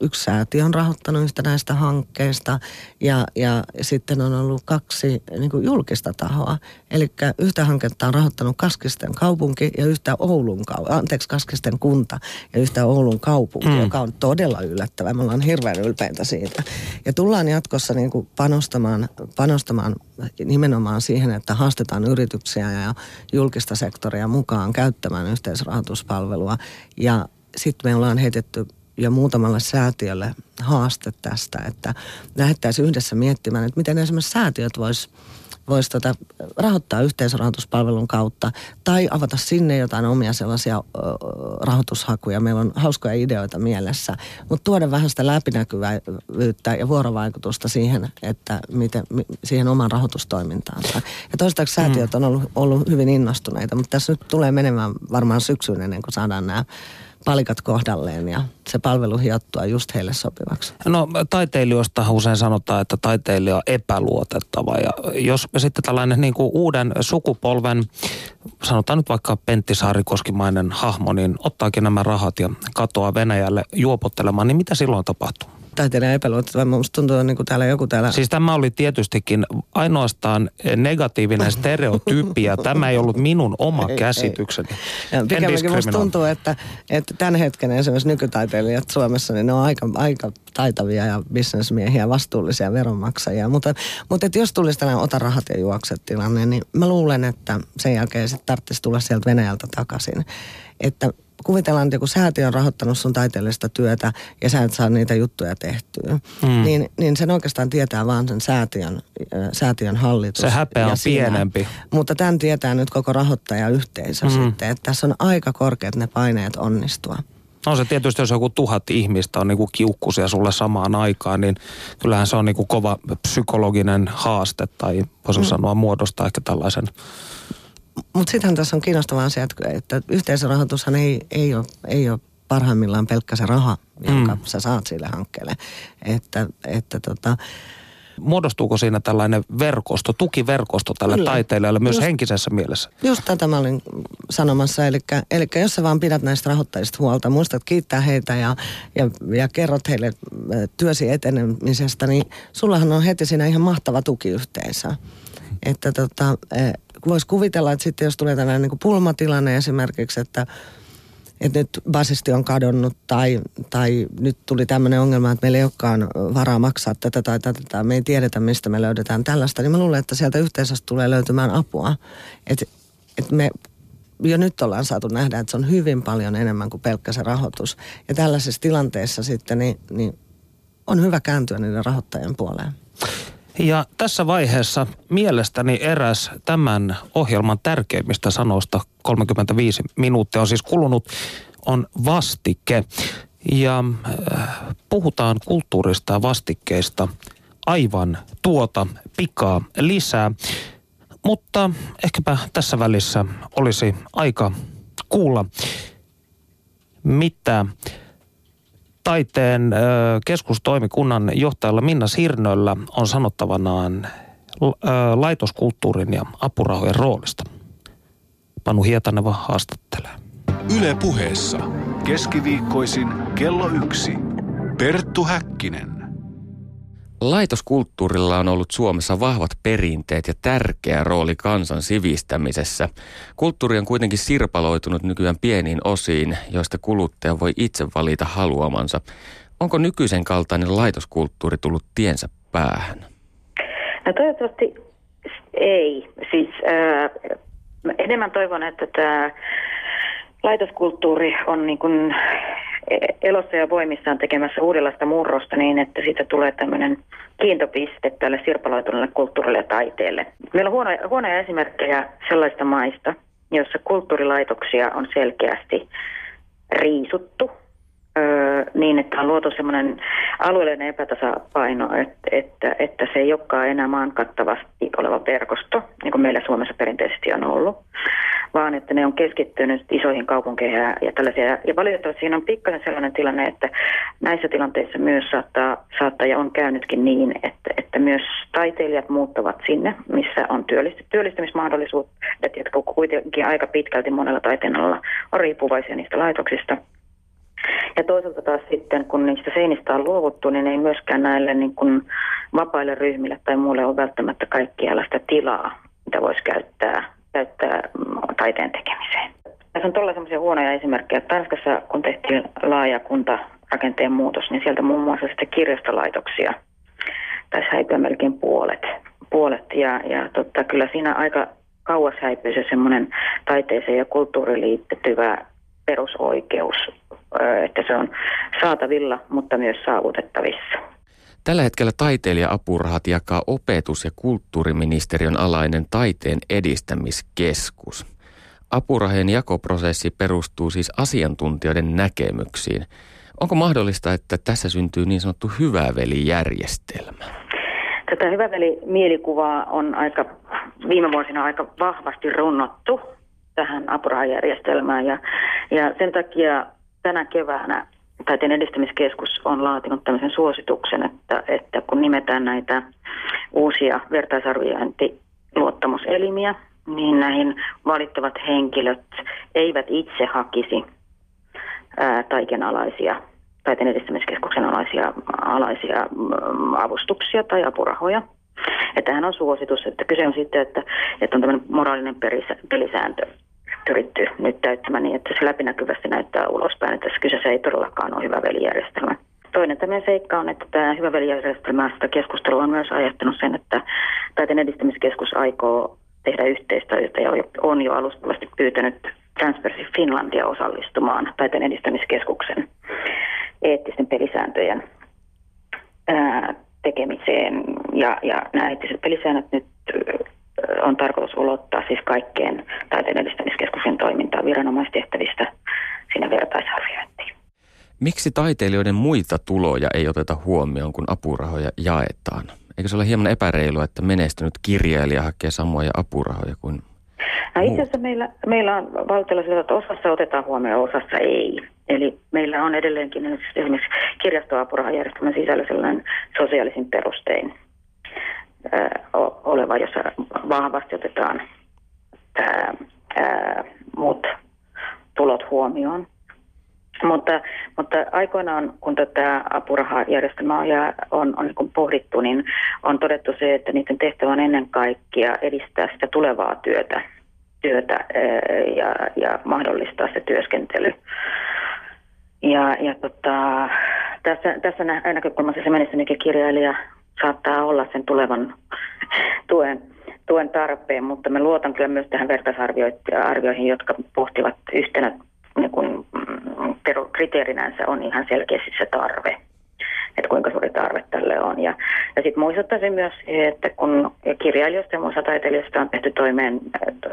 yksi säätiö on rahoittanut yhtä näistä hankkeista ja, ja sitten on ollut kaksi niin kuin julkista tahoa. Eli yhtä hanketta on rahoittanut Kaskisten kaupunki ja yhtä Oulun, anteeksi Kaskisten kunta ja yhtä Oulun kaupunki, mm. joka on todella yllättävää. Me ollaan hirveän ylpeitä siitä. Ja tullaan jatkossa niin kuin panostamaan, panostamaan nimenomaan siihen, että haastetaan yrityksiä ja julkista sektoria mukaan käyttämään yhteisrahoituspalvelua. Ja sitten me ollaan heitetty ja muutamalle säätiölle haaste tästä, että lähdettäisiin yhdessä miettimään, että miten esimerkiksi säätiöt vois voisi tota, rahoittaa yhteisrahoituspalvelun kautta tai avata sinne jotain omia sellaisia ö, rahoitushakuja. Meillä on hauskoja ideoita mielessä, mutta tuoda vähän sitä läpinäkyvyyttä ja vuorovaikutusta siihen, että miten, siihen oman rahoitustoimintaansa. Ja toistaiseksi säätiöt on ollut, ollut hyvin innostuneita, mutta tässä nyt tulee menemään varmaan syksyyn ennen kuin saadaan nämä palikat kohdalleen ja se palvelu hiottua just heille sopivaksi? No taiteilijoista usein sanotaan, että taiteilija on epäluotettava ja jos sitten tällainen niin kuin uuden sukupolven, sanotaan nyt vaikka Pentti Saarikoskimainen hahmo, niin ottaakin nämä rahat ja katoaa Venäjälle juopottelemaan, niin mitä silloin tapahtuu? Taiteilijan epäluotettava. Minusta tuntuu, niin kuin täällä joku täällä... Siis tämä oli tietystikin ainoastaan negatiivinen stereotyyppi ja tämä ei ollut minun oma ei, käsitykseni. Ei. Ja pikemminkin minusta tuntuu, että, että tämän hetken esimerkiksi nykytaiteilijat Suomessa, niin ne on aika, aika taitavia ja bisnesmiehiä, vastuullisia veronmaksajia. Mutta, mutta että jos tulisi tällainen ota rahat ja juokset tilanne, niin mä luulen, että sen jälkeen sitten tarvitsisi tulla sieltä Venäjältä takaisin. Että kuvitellaan, että joku säätiö on rahoittanut sun taiteellista työtä ja sä et saa niitä juttuja tehtyä, mm. niin, niin sen oikeastaan tietää vaan sen säätiön, säätiön hallitus. Se häpeä on sinä. pienempi. Mutta tämän tietää nyt koko rahoittajayhteisö mm. sitten, että tässä on aika korkeat ne paineet onnistua. No se tietysti, jos joku tuhat ihmistä on niinku kiukkusia sulle samaan aikaan, niin kyllähän se on niinku kova psykologinen haaste tai voisi mm. sanoa muodostaa ehkä tällaisen mutta sittenhän tässä on kiinnostava asia, että, että yhteisörahoitushan ei, ei, ole, ei ole parhaimmillaan pelkkä se raha, jonka mm. sä saat sille hankkeelle. Että, että tota, Muodostuuko siinä tällainen verkosto, tukiverkosto tälle Kyllä. taiteilijalle myös just, henkisessä mielessä? Just tätä mä olin sanomassa. Eli, eli jos sä vaan pidät näistä rahoittajista huolta, muistat kiittää heitä ja, ja, ja kerrot heille työsi etenemisestä, niin sullahan on heti siinä ihan mahtava tukiyhteisö. Että tota, voisi kuvitella, että sitten jos tulee tällainen niin kuin pulmatilanne esimerkiksi, että, että nyt basisti on kadonnut tai, tai nyt tuli tämmöinen ongelma, että meillä ei olekaan varaa maksaa tätä tai tätä, tai me ei tiedetä, mistä me löydetään tällaista, niin mä luulen, että sieltä yhteisöstä tulee löytymään apua. Että et me jo nyt ollaan saatu nähdä, että se on hyvin paljon enemmän kuin pelkkä se rahoitus. Ja tällaisessa tilanteessa sitten niin, niin on hyvä kääntyä niiden rahoittajien puoleen. Ja tässä vaiheessa mielestäni eräs tämän ohjelman tärkeimmistä sanoista, 35 minuuttia on siis kulunut, on vastike. Ja äh, puhutaan kulttuurista ja vastikkeista aivan tuota pikaa lisää. Mutta ehkäpä tässä välissä olisi aika kuulla, mitä taiteen keskustoimikunnan johtajalla Minna Sirnöllä on sanottavanaan laitoskulttuurin ja apurahojen roolista. Panu Hietaneva haastattelee. Yle puheessa keskiviikkoisin kello yksi. Perttu Häkkinen. Laitoskulttuurilla on ollut Suomessa vahvat perinteet ja tärkeä rooli kansan sivistämisessä. Kulttuuri on kuitenkin sirpaloitunut nykyään pieniin osiin, joista kuluttaja voi itse valita haluamansa. Onko nykyisen kaltainen laitoskulttuuri tullut tiensä päähän? No toivottavasti ei. Siis äh, enemmän toivon, että tämä laitoskulttuuri on niin kuin elossa ja voimissaan tekemässä uudenlaista murrosta niin, että siitä tulee tämmöinen kiintopiste tälle sirpaloituneelle kulttuurille ja taiteelle. Meillä on huonoja, huonoja esimerkkejä sellaista maista, joissa kulttuurilaitoksia on selkeästi riisuttu niin, että on luotu semmoinen alueellinen epätasapaino, että, että, että se ei olekaan enää maan kattavasti oleva verkosto, niin kuin meillä Suomessa perinteisesti on ollut, vaan että ne on keskittynyt isoihin kaupunkeihin ja, ja tällaisia. Ja valitettavasti siinä on pikkasen sellainen tilanne, että näissä tilanteissa myös saattaa, saattaa ja on käynytkin niin, että, että myös taiteilijat muuttavat sinne, missä on työllisty, työllistymismahdollisuudet, jotka kuitenkin aika pitkälti monella taiteenalalla on riippuvaisia niistä laitoksista – ja toisaalta taas sitten, kun niistä seinistä on luovuttu, niin ei myöskään näille niin kuin vapaille ryhmille tai muulle ole välttämättä kaikkialla sitä tilaa, mitä voisi käyttää, käyttää mm, taiteen tekemiseen. Tässä on todella sellaisia huonoja esimerkkejä. Tanskassa, kun tehtiin laaja kuntarakenteen muutos, niin sieltä muun muassa sitten kirjastolaitoksia tässä häipyä melkein puolet. puolet. Ja, ja totta, kyllä siinä aika kauas häipyy se semmoinen taiteeseen ja kulttuuriin liittyvä perusoikeus että se on saatavilla, mutta myös saavutettavissa. Tällä hetkellä taiteilija-apurahat jakaa opetus- ja kulttuuriministeriön alainen taiteen edistämiskeskus. Apurahojen jakoprosessi perustuu siis asiantuntijoiden näkemyksiin. Onko mahdollista, että tässä syntyy niin sanottu hyvä velijärjestelmä? Tätä hyvä mielikuvaa on aika, viime vuosina aika vahvasti runnottu tähän apurahajärjestelmään ja, ja sen takia tänä keväänä Taiteen edistämiskeskus on laatinut tämmöisen suosituksen, että, että kun nimetään näitä uusia vertaisarviointiluottamuselimiä, niin näihin valittavat henkilöt eivät itse hakisi ää, taikenalaisia, taiteen edistämiskeskuksen alaisia, alaisia mm, avustuksia tai apurahoja. Ja tämähän on suositus, että kyse on sitten, että, että on tämmöinen moraalinen pelisääntö, pyritty nyt täyttämään niin, että se läpinäkyvästi näyttää ulospäin, että tässä kyseessä ei todellakaan ole hyvä velijärjestelmä. Toinen tämmöinen seikka on, että tämä hyvä velijärjestelmästä keskustelu on myös ajattanut sen, että taiteen edistämiskeskus aikoo tehdä yhteistyötä ja on jo alustavasti pyytänyt Transparency Finlandia osallistumaan taiteen edistämiskeskuksen eettisten pelisääntöjen ää, tekemiseen. Ja, ja nämä eettiset pelisäännöt nyt on tarkoitus ulottaa siis kaikkeen taiteen edistämiskeskuksen toimintaa viranomaistehtävistä sinne vertaisarviointiin. Miksi taiteilijoiden muita tuloja ei oteta huomioon, kun apurahoja jaetaan? Eikö se ole hieman epäreilua, että menestynyt kirjailija hakee samoja apurahoja kuin No itse asiassa meillä, meillä on valtiolla sillä, että osassa otetaan huomioon, osassa ei. Eli meillä on edelleenkin esimerkiksi kirjastoapurahajärjestelmän sisällä sellainen sosiaalisin perustein oleva, jossa vahvasti otetaan ää, ää, muut tulot huomioon. Mutta, mutta aikoinaan, kun tätä apurahajärjestelmää on, on niin pohdittu, niin on todettu se, että niiden tehtävä on ennen kaikkea edistää sitä tulevaa työtä, työtä ja, ja mahdollistaa se työskentely. Ja, ja tota, tässä, tässä näkökulmassa se menisi kirjailija saattaa olla sen tulevan tuen, tuen tarpeen, mutta mä luotan kyllä myös tähän vertaisarvioihin, jotka pohtivat yhtenä niin kun, mm, kriteerinänsä on ihan selkeästi se tarve että kuinka suuri tarve tälle on. Ja, ja sitten muistuttaisin myös, että kun kirjailijoista ja muista taiteilijoista on tehty toimeen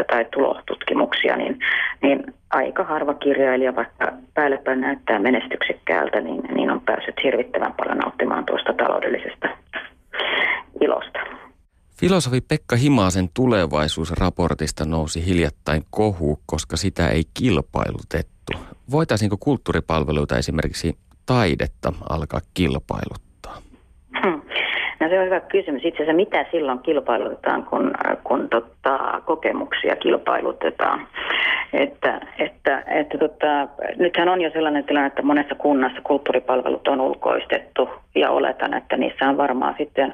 tai tulotutkimuksia, niin, niin aika harva kirjailija, vaikka päällepäin näyttää menestyksekkäältä, niin, niin on päässyt hirvittävän paljon nauttimaan tuosta taloudellisesta ilosta. Filosofi Pekka Himasen tulevaisuusraportista nousi hiljattain kohu, koska sitä ei kilpailutettu. Voitaisiinko kulttuuripalveluita esimerkiksi taidetta alkaa kilpailuttaa? No se on hyvä kysymys. Itse asiassa mitä silloin kilpailutetaan, kun, kun tota, kokemuksia kilpailutetaan. Että, että, että tota, nythän on jo sellainen tilanne, että monessa kunnassa kulttuuripalvelut on ulkoistettu ja oletan, että niissä on varmaan sitten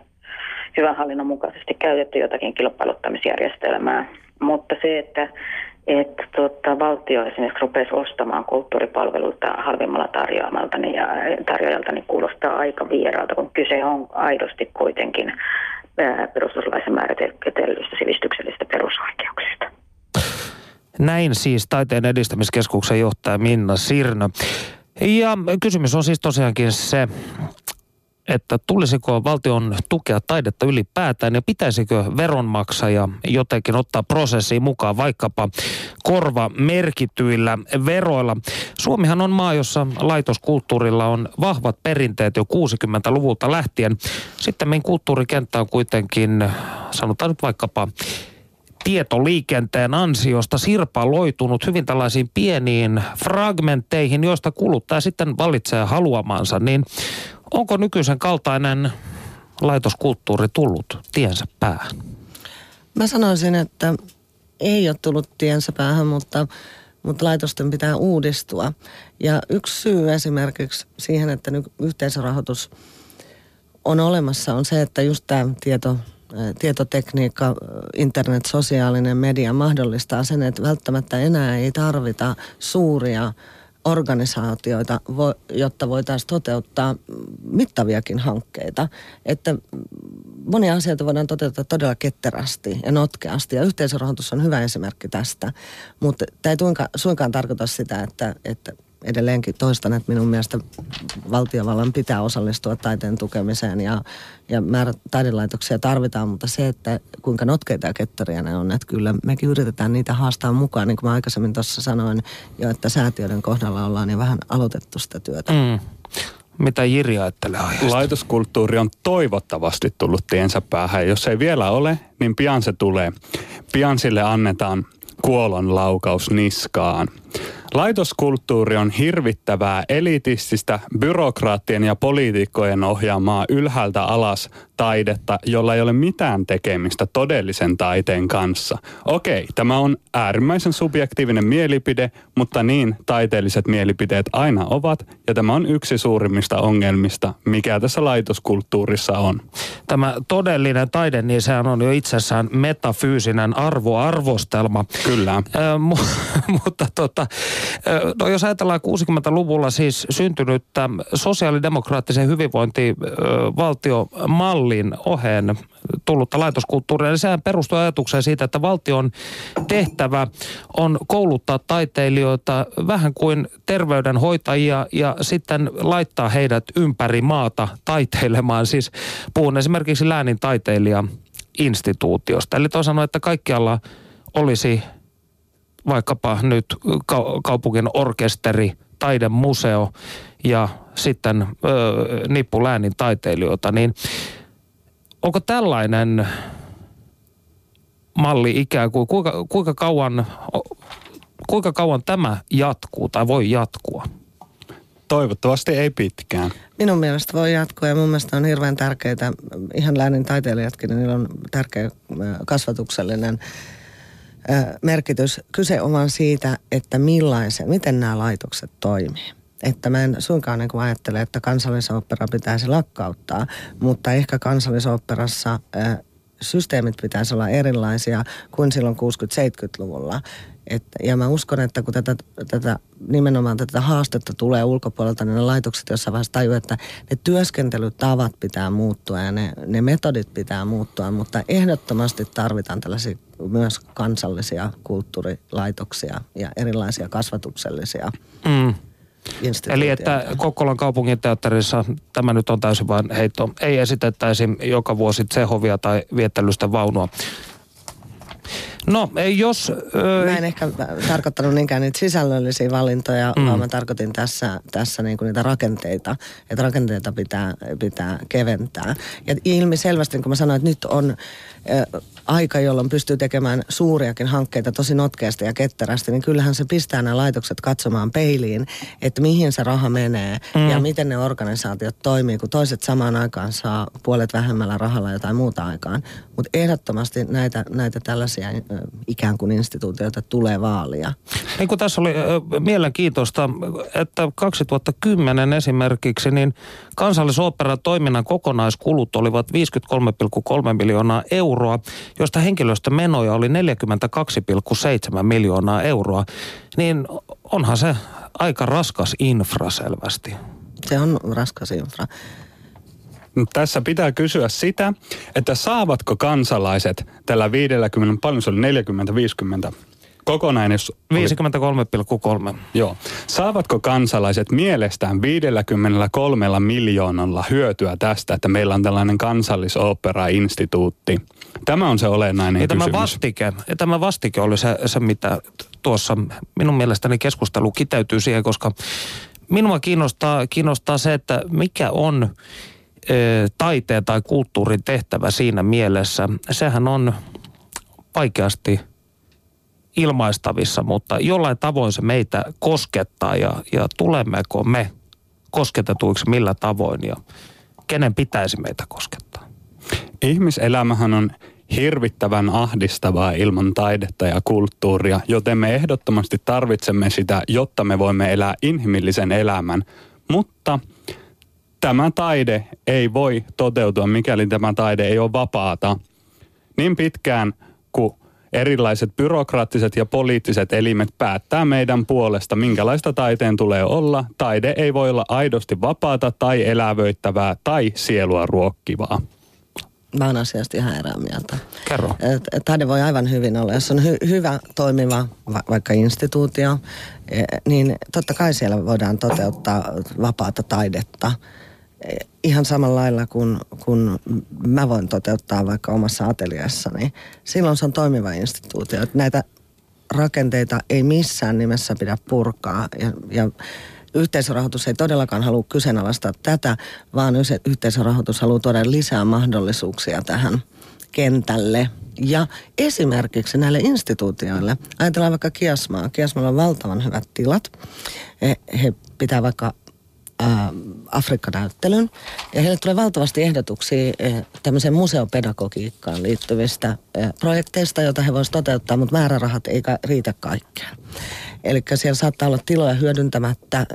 hyvän hallinnon mukaisesti käytetty jotakin kilpailuttamisjärjestelmää. Mutta se, että, että tota, valtio esimerkiksi rupesi ostamaan kulttuuripalveluita halvimmalla tarjoamalta niin, ja tarjoajalta, niin kuulostaa aika vieraalta, kun kyse on aidosti kuitenkin perustuslaisen määritellyistä sivistyksellisistä perusoikeuksista. Näin siis taiteen edistämiskeskuksen johtaja Minna Sirnö. Ja kysymys on siis tosiaankin se, että tulisiko valtion tukea taidetta ylipäätään ja pitäisikö veronmaksaja jotenkin ottaa prosessiin mukaan vaikkapa korva merkityillä veroilla. Suomihan on maa, jossa laitoskulttuurilla on vahvat perinteet jo 60-luvulta lähtien. Sitten meidän kulttuurikenttä on kuitenkin, sanotaan nyt vaikkapa tietoliikenteen ansiosta sirpaloitunut hyvin tällaisiin pieniin fragmentteihin, joista kuluttaja sitten valitsee haluamansa, niin onko nykyisen kaltainen laitoskulttuuri tullut tiensä päähän? Mä sanoisin, että ei ole tullut tiensä päähän, mutta, mutta laitosten pitää uudistua. Ja yksi syy esimerkiksi siihen, että nyt yhteisörahoitus on olemassa, on se, että just tämä tieto, tietotekniikka, internet, sosiaalinen media mahdollistaa sen, että välttämättä enää ei tarvita suuria organisaatioita, jotta voitaisiin toteuttaa mittaviakin hankkeita. Että monia asioita voidaan toteuttaa todella ketterästi ja notkeasti, ja yhteisörahoitus on hyvä esimerkki tästä. Mutta tämä ei suinkaan tarkoita sitä, että, että edelleenkin toistan, että minun mielestä valtiovallan pitää osallistua taiteen tukemiseen ja, ja määrä taidelaitoksia tarvitaan, mutta se, että kuinka notkeita ja ketteriä ne on, että kyllä mekin yritetään niitä haastaa mukaan, niin kuin mä aikaisemmin tuossa sanoin jo, että säätiöiden kohdalla ollaan jo vähän aloitettu sitä työtä. Mm. Mitä Jiri ajattelee aiheesta? Laitoskulttuuri on toivottavasti tullut tiensä päähän. Jos ei vielä ole, niin pian se tulee. Pian sille annetaan kuolon laukaus niskaan. Laitoskulttuuri on hirvittävää elitististä byrokraattien ja poliitikkojen ohjaamaa ylhäältä alas taidetta, jolla ei ole mitään tekemistä todellisen taiteen kanssa. Okei, tämä on äärimmäisen subjektiivinen mielipide, mutta niin taiteelliset mielipiteet aina ovat, ja tämä on yksi suurimmista ongelmista, mikä tässä laitoskulttuurissa on. Tämä todellinen taide, niin sehän on jo itsessään metafyysinen arvoarvostelma. Kyllä. Äh, mutta tota, no jos ajatellaan 60-luvulla siis syntynyttä sosiaalidemokraattisen hyvinvointivaltiomallin oheen tullutta laitoskulttuuria, niin sehän perustuu ajatukseen siitä, että valtion tehtävä on kouluttaa taiteilijoita vähän kuin terveydenhoitajia ja sitten laittaa heidät ympäri maata taiteilemaan. Siis puhun esimerkiksi läänin taiteilija instituutiosta. Eli toisaalta että kaikkialla olisi vaikkapa nyt kaupungin orkesteri, taidemuseo ja sitten ö, nippuläänin taiteilijoita, niin onko tällainen malli ikään kuin, kuinka, kuinka, kauan, kuinka kauan tämä jatkuu tai voi jatkua? Toivottavasti ei pitkään. Minun mielestä voi jatkua ja mun mielestä on hirveän tärkeää, ihan läänin taiteilijatkin, niin niillä on tärkeä kasvatuksellinen merkitys. Kyse on vaan siitä, että millaisen, miten nämä laitokset toimii. Että mä en suinkaan niin kuin ajattele, että kansallisopera pitäisi lakkauttaa, mutta ehkä kansallisoperassa systeemit pitäisi olla erilaisia kuin silloin 60-70-luvulla. Et, ja mä uskon, että kun tätä, tätä, nimenomaan tätä haastetta tulee ulkopuolelta, niin ne laitokset jossain vaiheessa tajuu, että ne työskentelytavat pitää muuttua ja ne, ne metodit pitää muuttua, mutta ehdottomasti tarvitaan tällaisia myös kansallisia kulttuurilaitoksia ja erilaisia kasvatuksellisia mm. Eli että Kokkolan kaupungin teatterissa, tämä nyt on täysin vain heitto, ei esitettäisi joka vuosi Tsehovia tai viettelystä vaunua. No, jos... Öö... Mä en ehkä tarkoittanut niinkään niitä sisällöllisiä valintoja, mm. vaan mä tarkoitin tässä, tässä niinku niitä rakenteita. Että rakenteita pitää, pitää keventää. Ja ilmi selvästi, kun mä sanoin, että nyt on aika, jolloin pystyy tekemään suuriakin hankkeita tosi notkeasti ja ketterästi, niin kyllähän se pistää nämä laitokset katsomaan peiliin, että mihin se raha menee mm. ja miten ne organisaatiot toimii, kun toiset samaan aikaan saa puolet vähemmällä rahalla jotain muuta aikaan. Mutta ehdottomasti näitä, näitä tällaisia ikään kuin instituutioita tulee vaalia. Niin kuin tässä oli mielenkiintoista, että 2010 esimerkiksi, niin kansallisooperan toiminnan kokonaiskulut olivat 53,3 miljoonaa euroa, josta henkilöstömenoja oli 42,7 miljoonaa euroa, niin onhan se aika raskas infra selvästi. Se on raskas infra. Tässä pitää kysyä sitä, että saavatko kansalaiset tällä 50, paljon se oli 40-50 kokonainen... 53,3. Joo. Saavatko kansalaiset mielestään 53 miljoonalla hyötyä tästä, että meillä on tällainen kansallisopera-instituutti? Tämä on se olennainen ja kysymys. Tämä vastike, ja tämä vastike oli se, se, mitä tuossa minun mielestäni keskustelu kiteytyy siihen, koska minua kiinnostaa, kiinnostaa se, että mikä on e, taiteen tai kulttuurin tehtävä siinä mielessä. Sehän on vaikeasti – ilmaistavissa, mutta jollain tavoin se meitä koskettaa ja, ja tulemmeko me kosketetuiksi millä tavoin ja kenen pitäisi meitä koskettaa? Ihmiselämähän on hirvittävän ahdistavaa ilman taidetta ja kulttuuria, joten me ehdottomasti tarvitsemme sitä, jotta me voimme elää inhimillisen elämän. Mutta tämä taide ei voi toteutua, mikäli tämä taide ei ole vapaata. Niin pitkään kuin erilaiset byrokraattiset ja poliittiset elimet päättää meidän puolesta, minkälaista taiteen tulee olla. Taide ei voi olla aidosti vapaata tai elävöittävää tai sielua ruokkivaa. Mä oon asiasta ihan erää mieltä. Kerro. Taide voi aivan hyvin olla. Jos on hy- hyvä, toimiva va- vaikka instituutio, e, niin totta kai siellä voidaan toteuttaa vapaata taidetta. Ihan samalla lailla kuin kun mä voin toteuttaa vaikka omassa ateljeessani. Silloin se on toimiva instituutio. Et näitä rakenteita ei missään nimessä pidä purkaa. Ja, ja yhteisörahoitus ei todellakaan halua kyseenalaistaa tätä, vaan yhteisörahoitus haluaa tuoda lisää mahdollisuuksia tähän kentälle. Ja esimerkiksi näille instituutioille, ajatellaan vaikka Kiasmaa. Kiasmalla on valtavan hyvät tilat. He, he pitää vaikka Afrikka-näyttelyn. Ja heille tulee valtavasti ehdotuksia ää, tämmöiseen museopedagogiikkaan liittyvistä ää, projekteista, joita he voisivat toteuttaa, mutta määrärahat ei riitä kaikkeen. Eli siellä saattaa olla tiloja hyödyntämättä,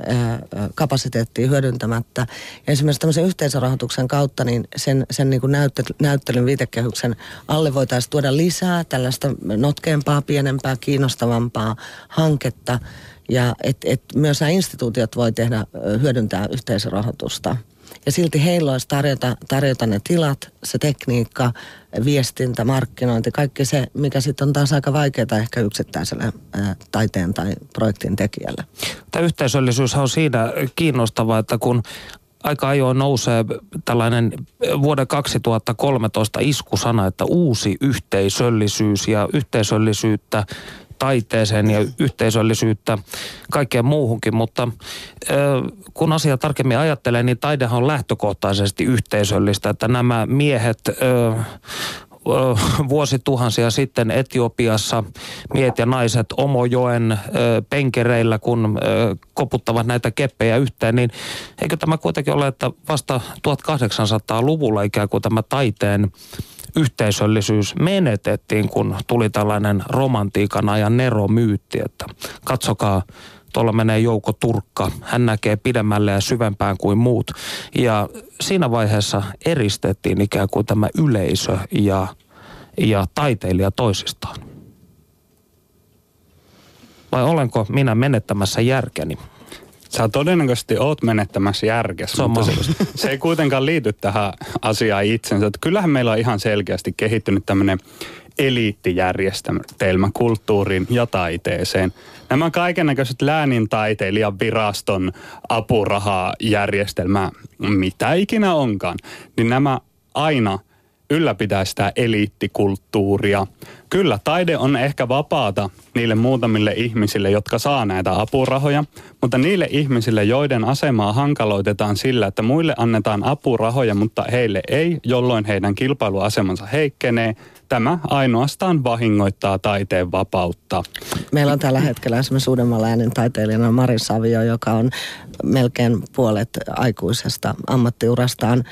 kapasiteettia hyödyntämättä. Ja esimerkiksi tämmöisen yhteisörahoituksen kautta niin sen, sen niin kuin näytte- näyttelyn viitekehyksen alle voitaisiin tuoda lisää tällaista notkeampaa, pienempää, kiinnostavampaa hanketta. Ja että et myös nämä instituutiot voi tehdä, hyödyntää yhteisörahoitusta. Ja silti heillä olisi tarjota, tarjota ne tilat, se tekniikka, viestintä, markkinointi, kaikki se, mikä sitten on taas aika vaikeaa ehkä yksittäiselle taiteen tai projektin tekijälle. Tämä yhteisöllisyys on siinä kiinnostava, että kun aika ajoin nousee tällainen vuoden 2013 iskusana, että uusi yhteisöllisyys ja yhteisöllisyyttä taiteeseen ja yhteisöllisyyttä kaikkeen muuhunkin, mutta kun asia tarkemmin ajattelee, niin taidehan on lähtökohtaisesti yhteisöllistä, että nämä miehet vuosituhansia sitten Etiopiassa miehet ja naiset Omojoen penkereillä, kun koputtavat näitä keppejä yhteen, niin eikö tämä kuitenkin ole, että vasta 1800-luvulla ikään kuin tämä taiteen yhteisöllisyys menetettiin, kun tuli tällainen romantiikan ajan neromyytti, että katsokaa, tuolla menee Jouko Turkka, hän näkee pidemmälle ja syvempään kuin muut. Ja siinä vaiheessa eristettiin ikään kuin tämä yleisö ja, ja taiteilija toisistaan. Vai olenko minä menettämässä järkeni? Sä todennäköisesti oot menettämässä on mutta se, se ei kuitenkaan liity tähän asiaan itsensä. Että kyllähän meillä on ihan selkeästi kehittynyt tämmöinen eliittijärjestelmä kulttuuriin ja taiteeseen. Nämä kaikennäköiset läänin taiteilijan viraston apurahajärjestelmä, mitä ikinä onkaan, niin nämä aina ylläpitää sitä eliittikulttuuria. Kyllä, taide on ehkä vapaata niille muutamille ihmisille, jotka saa näitä apurahoja, mutta niille ihmisille, joiden asemaa hankaloitetaan sillä, että muille annetaan apurahoja, mutta heille ei, jolloin heidän kilpailuasemansa heikkenee, tämä ainoastaan vahingoittaa taiteen vapautta. Meillä on tällä hetkellä esimerkiksi Uudenmaan läänin taiteilijana Mari Savio, joka on melkein puolet aikuisesta ammattiurastaan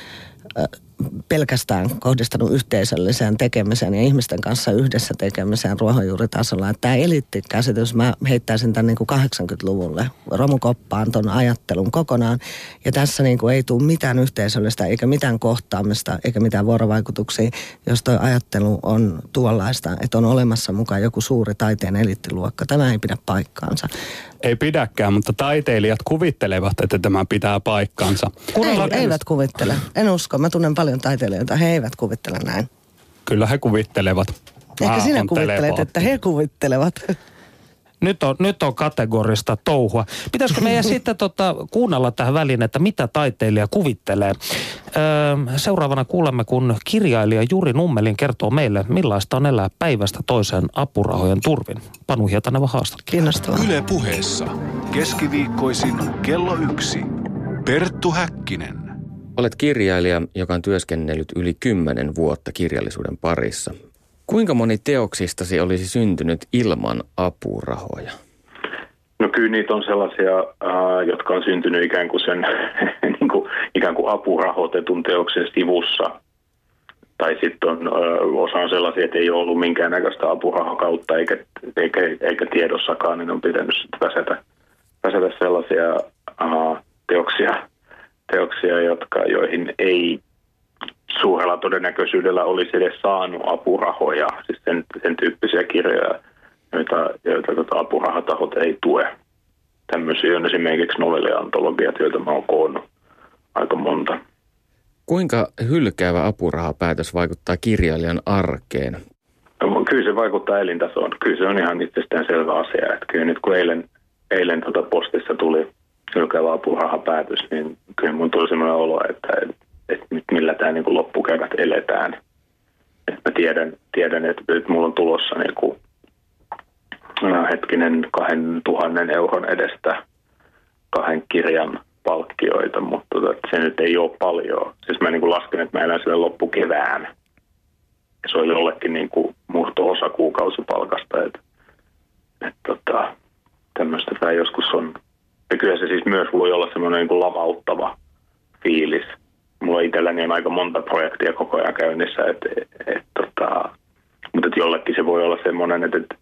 pelkästään kohdistanut yhteisölliseen tekemiseen ja ihmisten kanssa yhdessä tekemiseen ruohonjuuritasolla. Että tämä eliittikäsitys, mä heittäisin tämän niin kuin 80-luvulle romukoppaan ton ajattelun kokonaan. Ja tässä niin kuin ei tule mitään yhteisöllistä eikä mitään kohtaamista eikä mitään vuorovaikutuksia, jos tuo ajattelu on tuollaista, että on olemassa mukaan joku suuri taiteen eliittiluokka. Tämä ei pidä paikkaansa. Ei pidäkään, mutta taiteilijat kuvittelevat, että tämä pitää paikkansa. Ei, eivät kuvittele. En usko. Mä tunnen paljon taiteilijoita. He eivät kuvittele näin. Kyllä he kuvittelevat. Ehkä Mä sinä kuvittelet, telepaatti. että he kuvittelevat. Nyt on, nyt on kategorista touhua. Pitäisikö meidän sitten tota, kuunnella tähän väliin, että mitä taiteilija kuvittelee? Öö, seuraavana kuulemme, kun kirjailija Juri Nummelin kertoo meille, millaista on elää päivästä toiseen apurahojen turvin. Panu Hietaneva haastattelu. Kiinnostavaa. Yle puheessa. Keskiviikkoisin kello yksi. Perttu Häkkinen. Olet kirjailija, joka on työskennellyt yli kymmenen vuotta kirjallisuuden parissa. Kuinka moni teoksistasi olisi syntynyt ilman apurahoja? No kyllä niitä on sellaisia, jotka on syntynyt ikään kuin sen niin kuin, ikään kuin apurahoitetun teoksen sivussa. Tai sitten on osa on sellaisia, että ei ole ollut minkäännäköistä apurahakautta eikä, eikä, eikä tiedossakaan, niin on pitänyt väsätä, väsätä sellaisia teoksia, teoksia jotka, joihin ei suurella todennäköisyydellä olisi edes saanut apurahoja, siis sen, sen tyyppisiä kirjoja, joita, joita tota apurahatahot ei tue. Tämmöisiä on esimerkiksi novelliantologiat, joita mä oon koonnut aika monta. Kuinka hylkäävä apurahapäätös vaikuttaa kirjailijan arkeen? No, kyllä se vaikuttaa elintasoon. Kyllä se on ihan itsestään selvä asia. Että kyllä nyt kun eilen, eilen tuota postissa tuli hylkäävä apurahapäätös, niin kyllä mun tuli sellainen olo, että, että, nyt millä tämä niin loppukevät eletään. Että mä tiedän, tiedän että nyt mulla on tulossa niin kuin, no, hetkinen kahden tuhannen euron edestä kahden kirjan palkkioita, mutta tota, se nyt ei ole paljon. Siis mä niin lasken, että mä elän sille loppukevään. Ja se on jollekin niin murto-osa kuukausipalkasta. Että, et, tota, tämmöistä tämä joskus on. Ja kyllä se siis myös voi olla semmoinen niin kuin lavauttava fiilis. Mulla itselläni on aika monta projektia koko ajan käynnissä, et, et, et, tota, mutta et jollekin se voi olla semmoinen, että et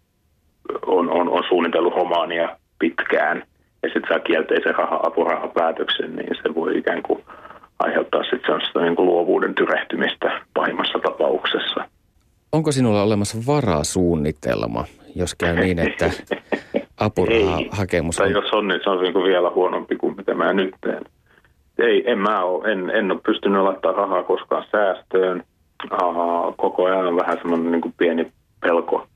on, on, on suunnitellut romaania pitkään – ja sitten saa kielteisen raha, apurahapäätöksen, niin se voi ikään kuin aiheuttaa sitten sellaista niin kuin luovuuden tyrehtymistä pahimmassa tapauksessa. Onko sinulla olemassa varasuunnitelma, jos käy niin, että apurahahakemus on... Tai jos on, niin se on niin kuin vielä huonompi kuin mitä mä nyt teen. Ei, en mä ole, en, en ole pystynyt laittamaan rahaa koskaan säästöön. Aha, koko ajan on vähän semmoinen niin kuin pieni pelko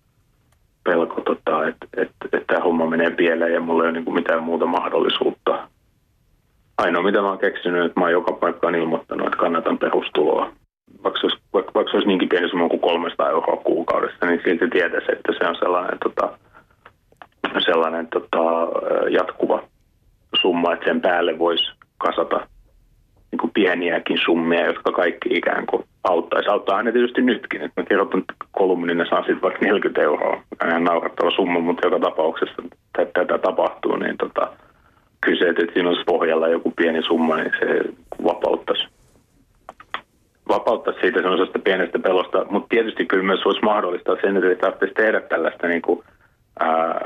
pelko, tota, että et, et tämä homma menee pieleen ja mulla ei ole niinku mitään muuta mahdollisuutta. Ainoa mitä mä oon keksinyt, että mä oon joka paikkaan ilmoittanut, että kannatan perustuloa. Vaikka se olisi, vaikka, vaikka se olisi niinkin pieni summa kuin 300 euroa kuukaudessa, niin silti tietäisi, että se on sellainen, tota, sellainen tota, jatkuva summa, että sen päälle voisi kasata niin kuin pieniäkin summia, jotka kaikki ikään kuin auttaisi. Auttaa aina tietysti nytkin. Että mä kirjoitan kolumnin ja saan sitten vaikka 40 euroa. Ihan naurattava summa, mutta joka tapauksessa tätä tapahtuu, niin tota, kyllä se, että siinä olisi pohjalla joku pieni summa, niin se vapauttaisi vapauttaa siitä semmoisesta pienestä pelosta, mutta tietysti kyllä myös olisi mahdollista sen, että ei tarvitsisi tehdä tällaista niin kuin, ää,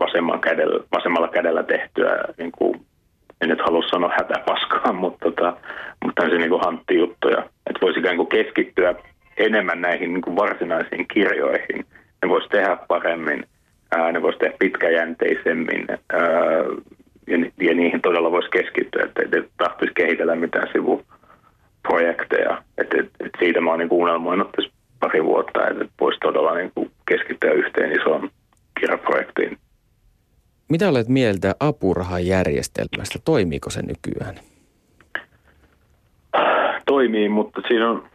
vasemmalla, kädellä, vasemmalla kädellä tehtyä niin kuin en nyt halua sanoa hätäpaskaa, mutta, tota, mutta se niin hanttijuttuja. Että voisi ikään kuin keskittyä enemmän näihin niin kuin varsinaisiin kirjoihin. Ne voisi tehdä paremmin, ää, ne voisi tehdä pitkäjänteisemmin ää, ja, ja niihin todella voisi keskittyä, että ei tahtoisi kehitellä mitään sivuprojekteja. Et, et, et siitä mä oon niin unelmoinut tässä pari vuotta, että voisi todella niin kuin keskittyä yhteen isoon kirjaprojektiin. Mitä olet mieltä apurahajärjestelmästä? Toimiiko se nykyään? Toimii, mutta siinä on,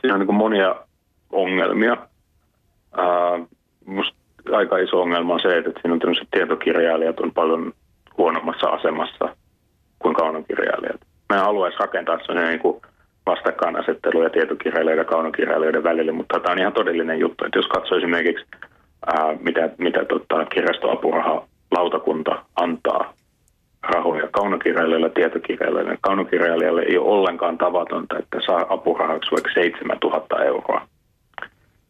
siinä on niin monia ongelmia. Ää, musta aika iso ongelma on se, että siinä on tämmöiset tietokirjailijat on paljon huonommassa asemassa kuin kaunokirjailijat. Mä haluaisin rakentaa sellainen niin kuin vastakkainasetteluja tietokirjailijoiden ja kaunokirjailijoiden välillä, mutta tämä on ihan todellinen juttu. Että jos katsoo esimerkiksi ää, mitä, mitä tota, kirjastoapuraha lautakunta antaa rahoja kaunokirjailijoille ja tietokirjailijoille. Kaunokirjailijalle ei ole ollenkaan tavatonta, että saa apurahaksi vaikka 7000 euroa.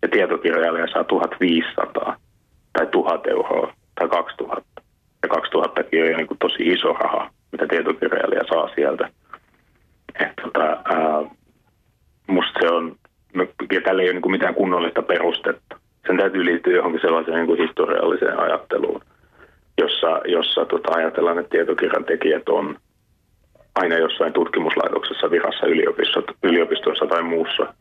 Ja tietokirjailija saa 1500 tai 1000 euroa tai 2000. Ja 2000 on jo niin kuin tosi iso raha, mitä tietokirjailija saa sieltä. Tota, ää, musta se on, ja tällä ei ole niin kuin mitään kunnollista perustetta sen täytyy liittyä johonkin sellaiseen niin kuin historialliseen ajatteluun, jossa, jossa tota, ajatellaan, että tietokirjan tekijät on aina jossain tutkimuslaitoksessa virassa yliopistossa tai muussa.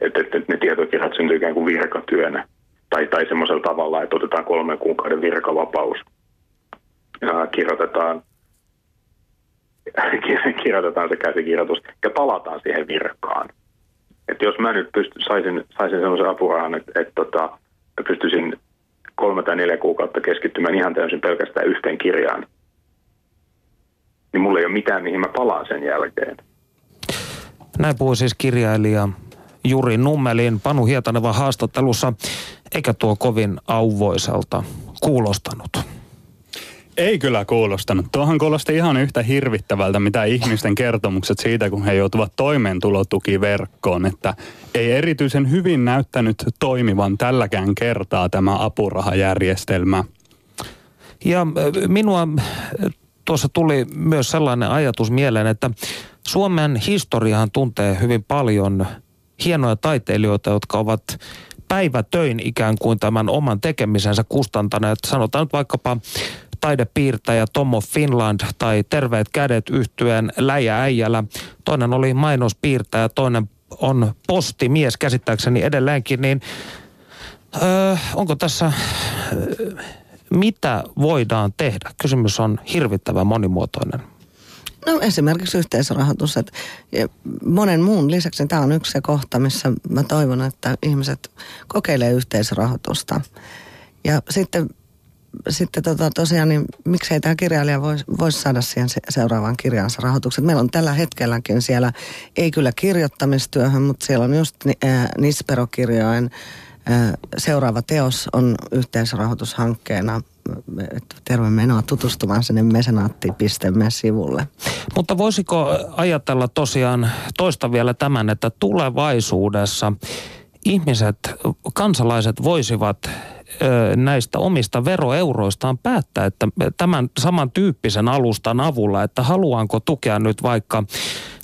Että et, et ne tietokirjat syntyy ikään kuin virkatyönä tai, tai semmoisella tavalla, että otetaan kolmen kuukauden virkavapaus ja kirjoitetaan, kirjoitetaan se käsikirjoitus ja palataan siihen virkaan. Että jos mä nyt pysty, saisin, saisin semmoisen apurahan, että, että, että tota, mä pystyisin kolme tai neljä kuukautta keskittymään ihan täysin pelkästään yhteen kirjaan, niin mulla ei ole mitään, mihin mä palaan sen jälkeen. Näin puhui siis kirjailija Juri Nummelin Panu Hietaneva haastattelussa, eikä tuo kovin auvoiselta kuulostanut. Ei kyllä kuulostanut. Tuohan kuulosti ihan yhtä hirvittävältä, mitä ihmisten kertomukset siitä, kun he joutuvat toimeentulotukiverkkoon. Että ei erityisen hyvin näyttänyt toimivan tälläkään kertaa tämä apurahajärjestelmä. Ja minua tuossa tuli myös sellainen ajatus mieleen, että Suomen historiahan tuntee hyvin paljon hienoja taiteilijoita, jotka ovat päivätöin ikään kuin tämän oman tekemisensä kustantaneet. Sanotaan nyt vaikkapa taidepiirtäjä Tomo Finland tai Terveet kädet yhtyen Läjä Äijälä. Toinen oli mainospiirtäjä, toinen on postimies käsittääkseni edelleenkin, niin öö, onko tässä, öö, mitä voidaan tehdä? Kysymys on hirvittävän monimuotoinen. No esimerkiksi yhteisrahoitus. Että monen muun lisäksi tämä on yksi se kohta, missä mä toivon, että ihmiset kokeilee yhteisrahoitusta. Ja sitten, sitten tota, tosiaan, niin miksei tämä kirjailija voisi vois saada siihen se, seuraavaan kirjansa rahoitukset. Meillä on tällä hetkelläkin siellä, ei kyllä kirjoittamistyöhön, mutta siellä on just Nispero-kirjojen seuraava teos on yhteisrahoitushankkeena terve menoa tutustumaan sinne mesenaatti.me sivulle. Mutta voisiko ajatella tosiaan toista vielä tämän, että tulevaisuudessa ihmiset, kansalaiset voisivat näistä omista veroeuroistaan päättää, että tämän samantyyppisen alustan avulla, että haluanko tukea nyt vaikka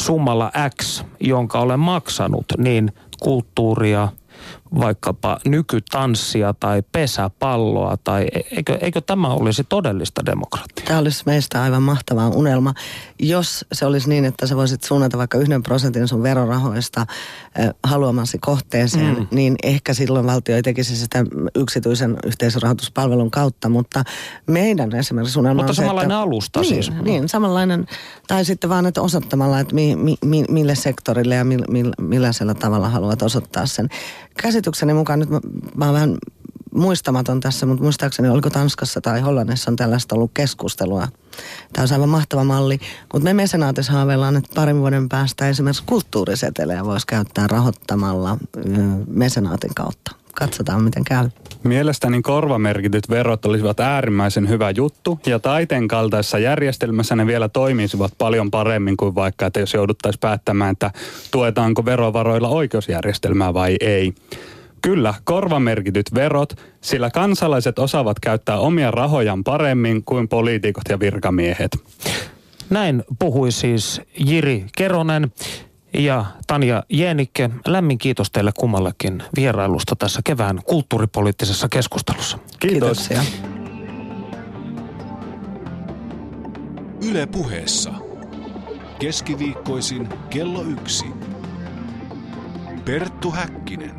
summalla X, jonka olen maksanut, niin kulttuuria, vaikkapa nykytanssia tai pesäpalloa, tai e-, eikö, eikö tämä olisi todellista demokratiaa? Tämä olisi meistä aivan mahtava unelma. Jos se olisi niin, että sä voisit suunnata vaikka yhden prosentin sun verorahoista äh, haluamasi kohteeseen, mm. niin ehkä silloin valtio ei tekisi sitä yksityisen yhteisrahoituspalvelun kautta, mutta meidän esimerkiksi unelma Mutta on samanlainen se, että, alusta niin, siis. Niin, samanlainen, tai sitten vaan, että osoittamalla, että mi, mi, mi, mille sektorille ja mi, mi, millaisella tavalla haluat osoittaa sen käsitykseni mukaan, nyt mä, mä oon vähän muistamaton tässä, mutta muistaakseni oliko Tanskassa tai Hollannissa on tällaista ollut keskustelua. Tämä on aivan mahtava malli, mutta me mesenaatissa haaveillaan, että parin vuoden päästä esimerkiksi kulttuuriseteleä voisi käyttää rahoittamalla mesenaatin kautta. Katsotaan, miten käy. Mielestäni korvamerkityt verot olisivat äärimmäisen hyvä juttu ja taiteen kaltaisessa järjestelmässä ne vielä toimisivat paljon paremmin kuin vaikka, että jos jouduttaisiin päättämään, että tuetaanko verovaroilla oikeusjärjestelmää vai ei. Kyllä, korvamerkityt verot, sillä kansalaiset osaavat käyttää omia rahojaan paremmin kuin poliitikot ja virkamiehet. Näin puhui siis Jiri Keronen ja Tanja Jenikke. Lämmin kiitos teille kummallekin vierailusta tässä kevään kulttuuripoliittisessa keskustelussa. Kiitos. Kiitoksia. Yle puheessa. Keskiviikkoisin kello yksi. Perttu Häkkinen.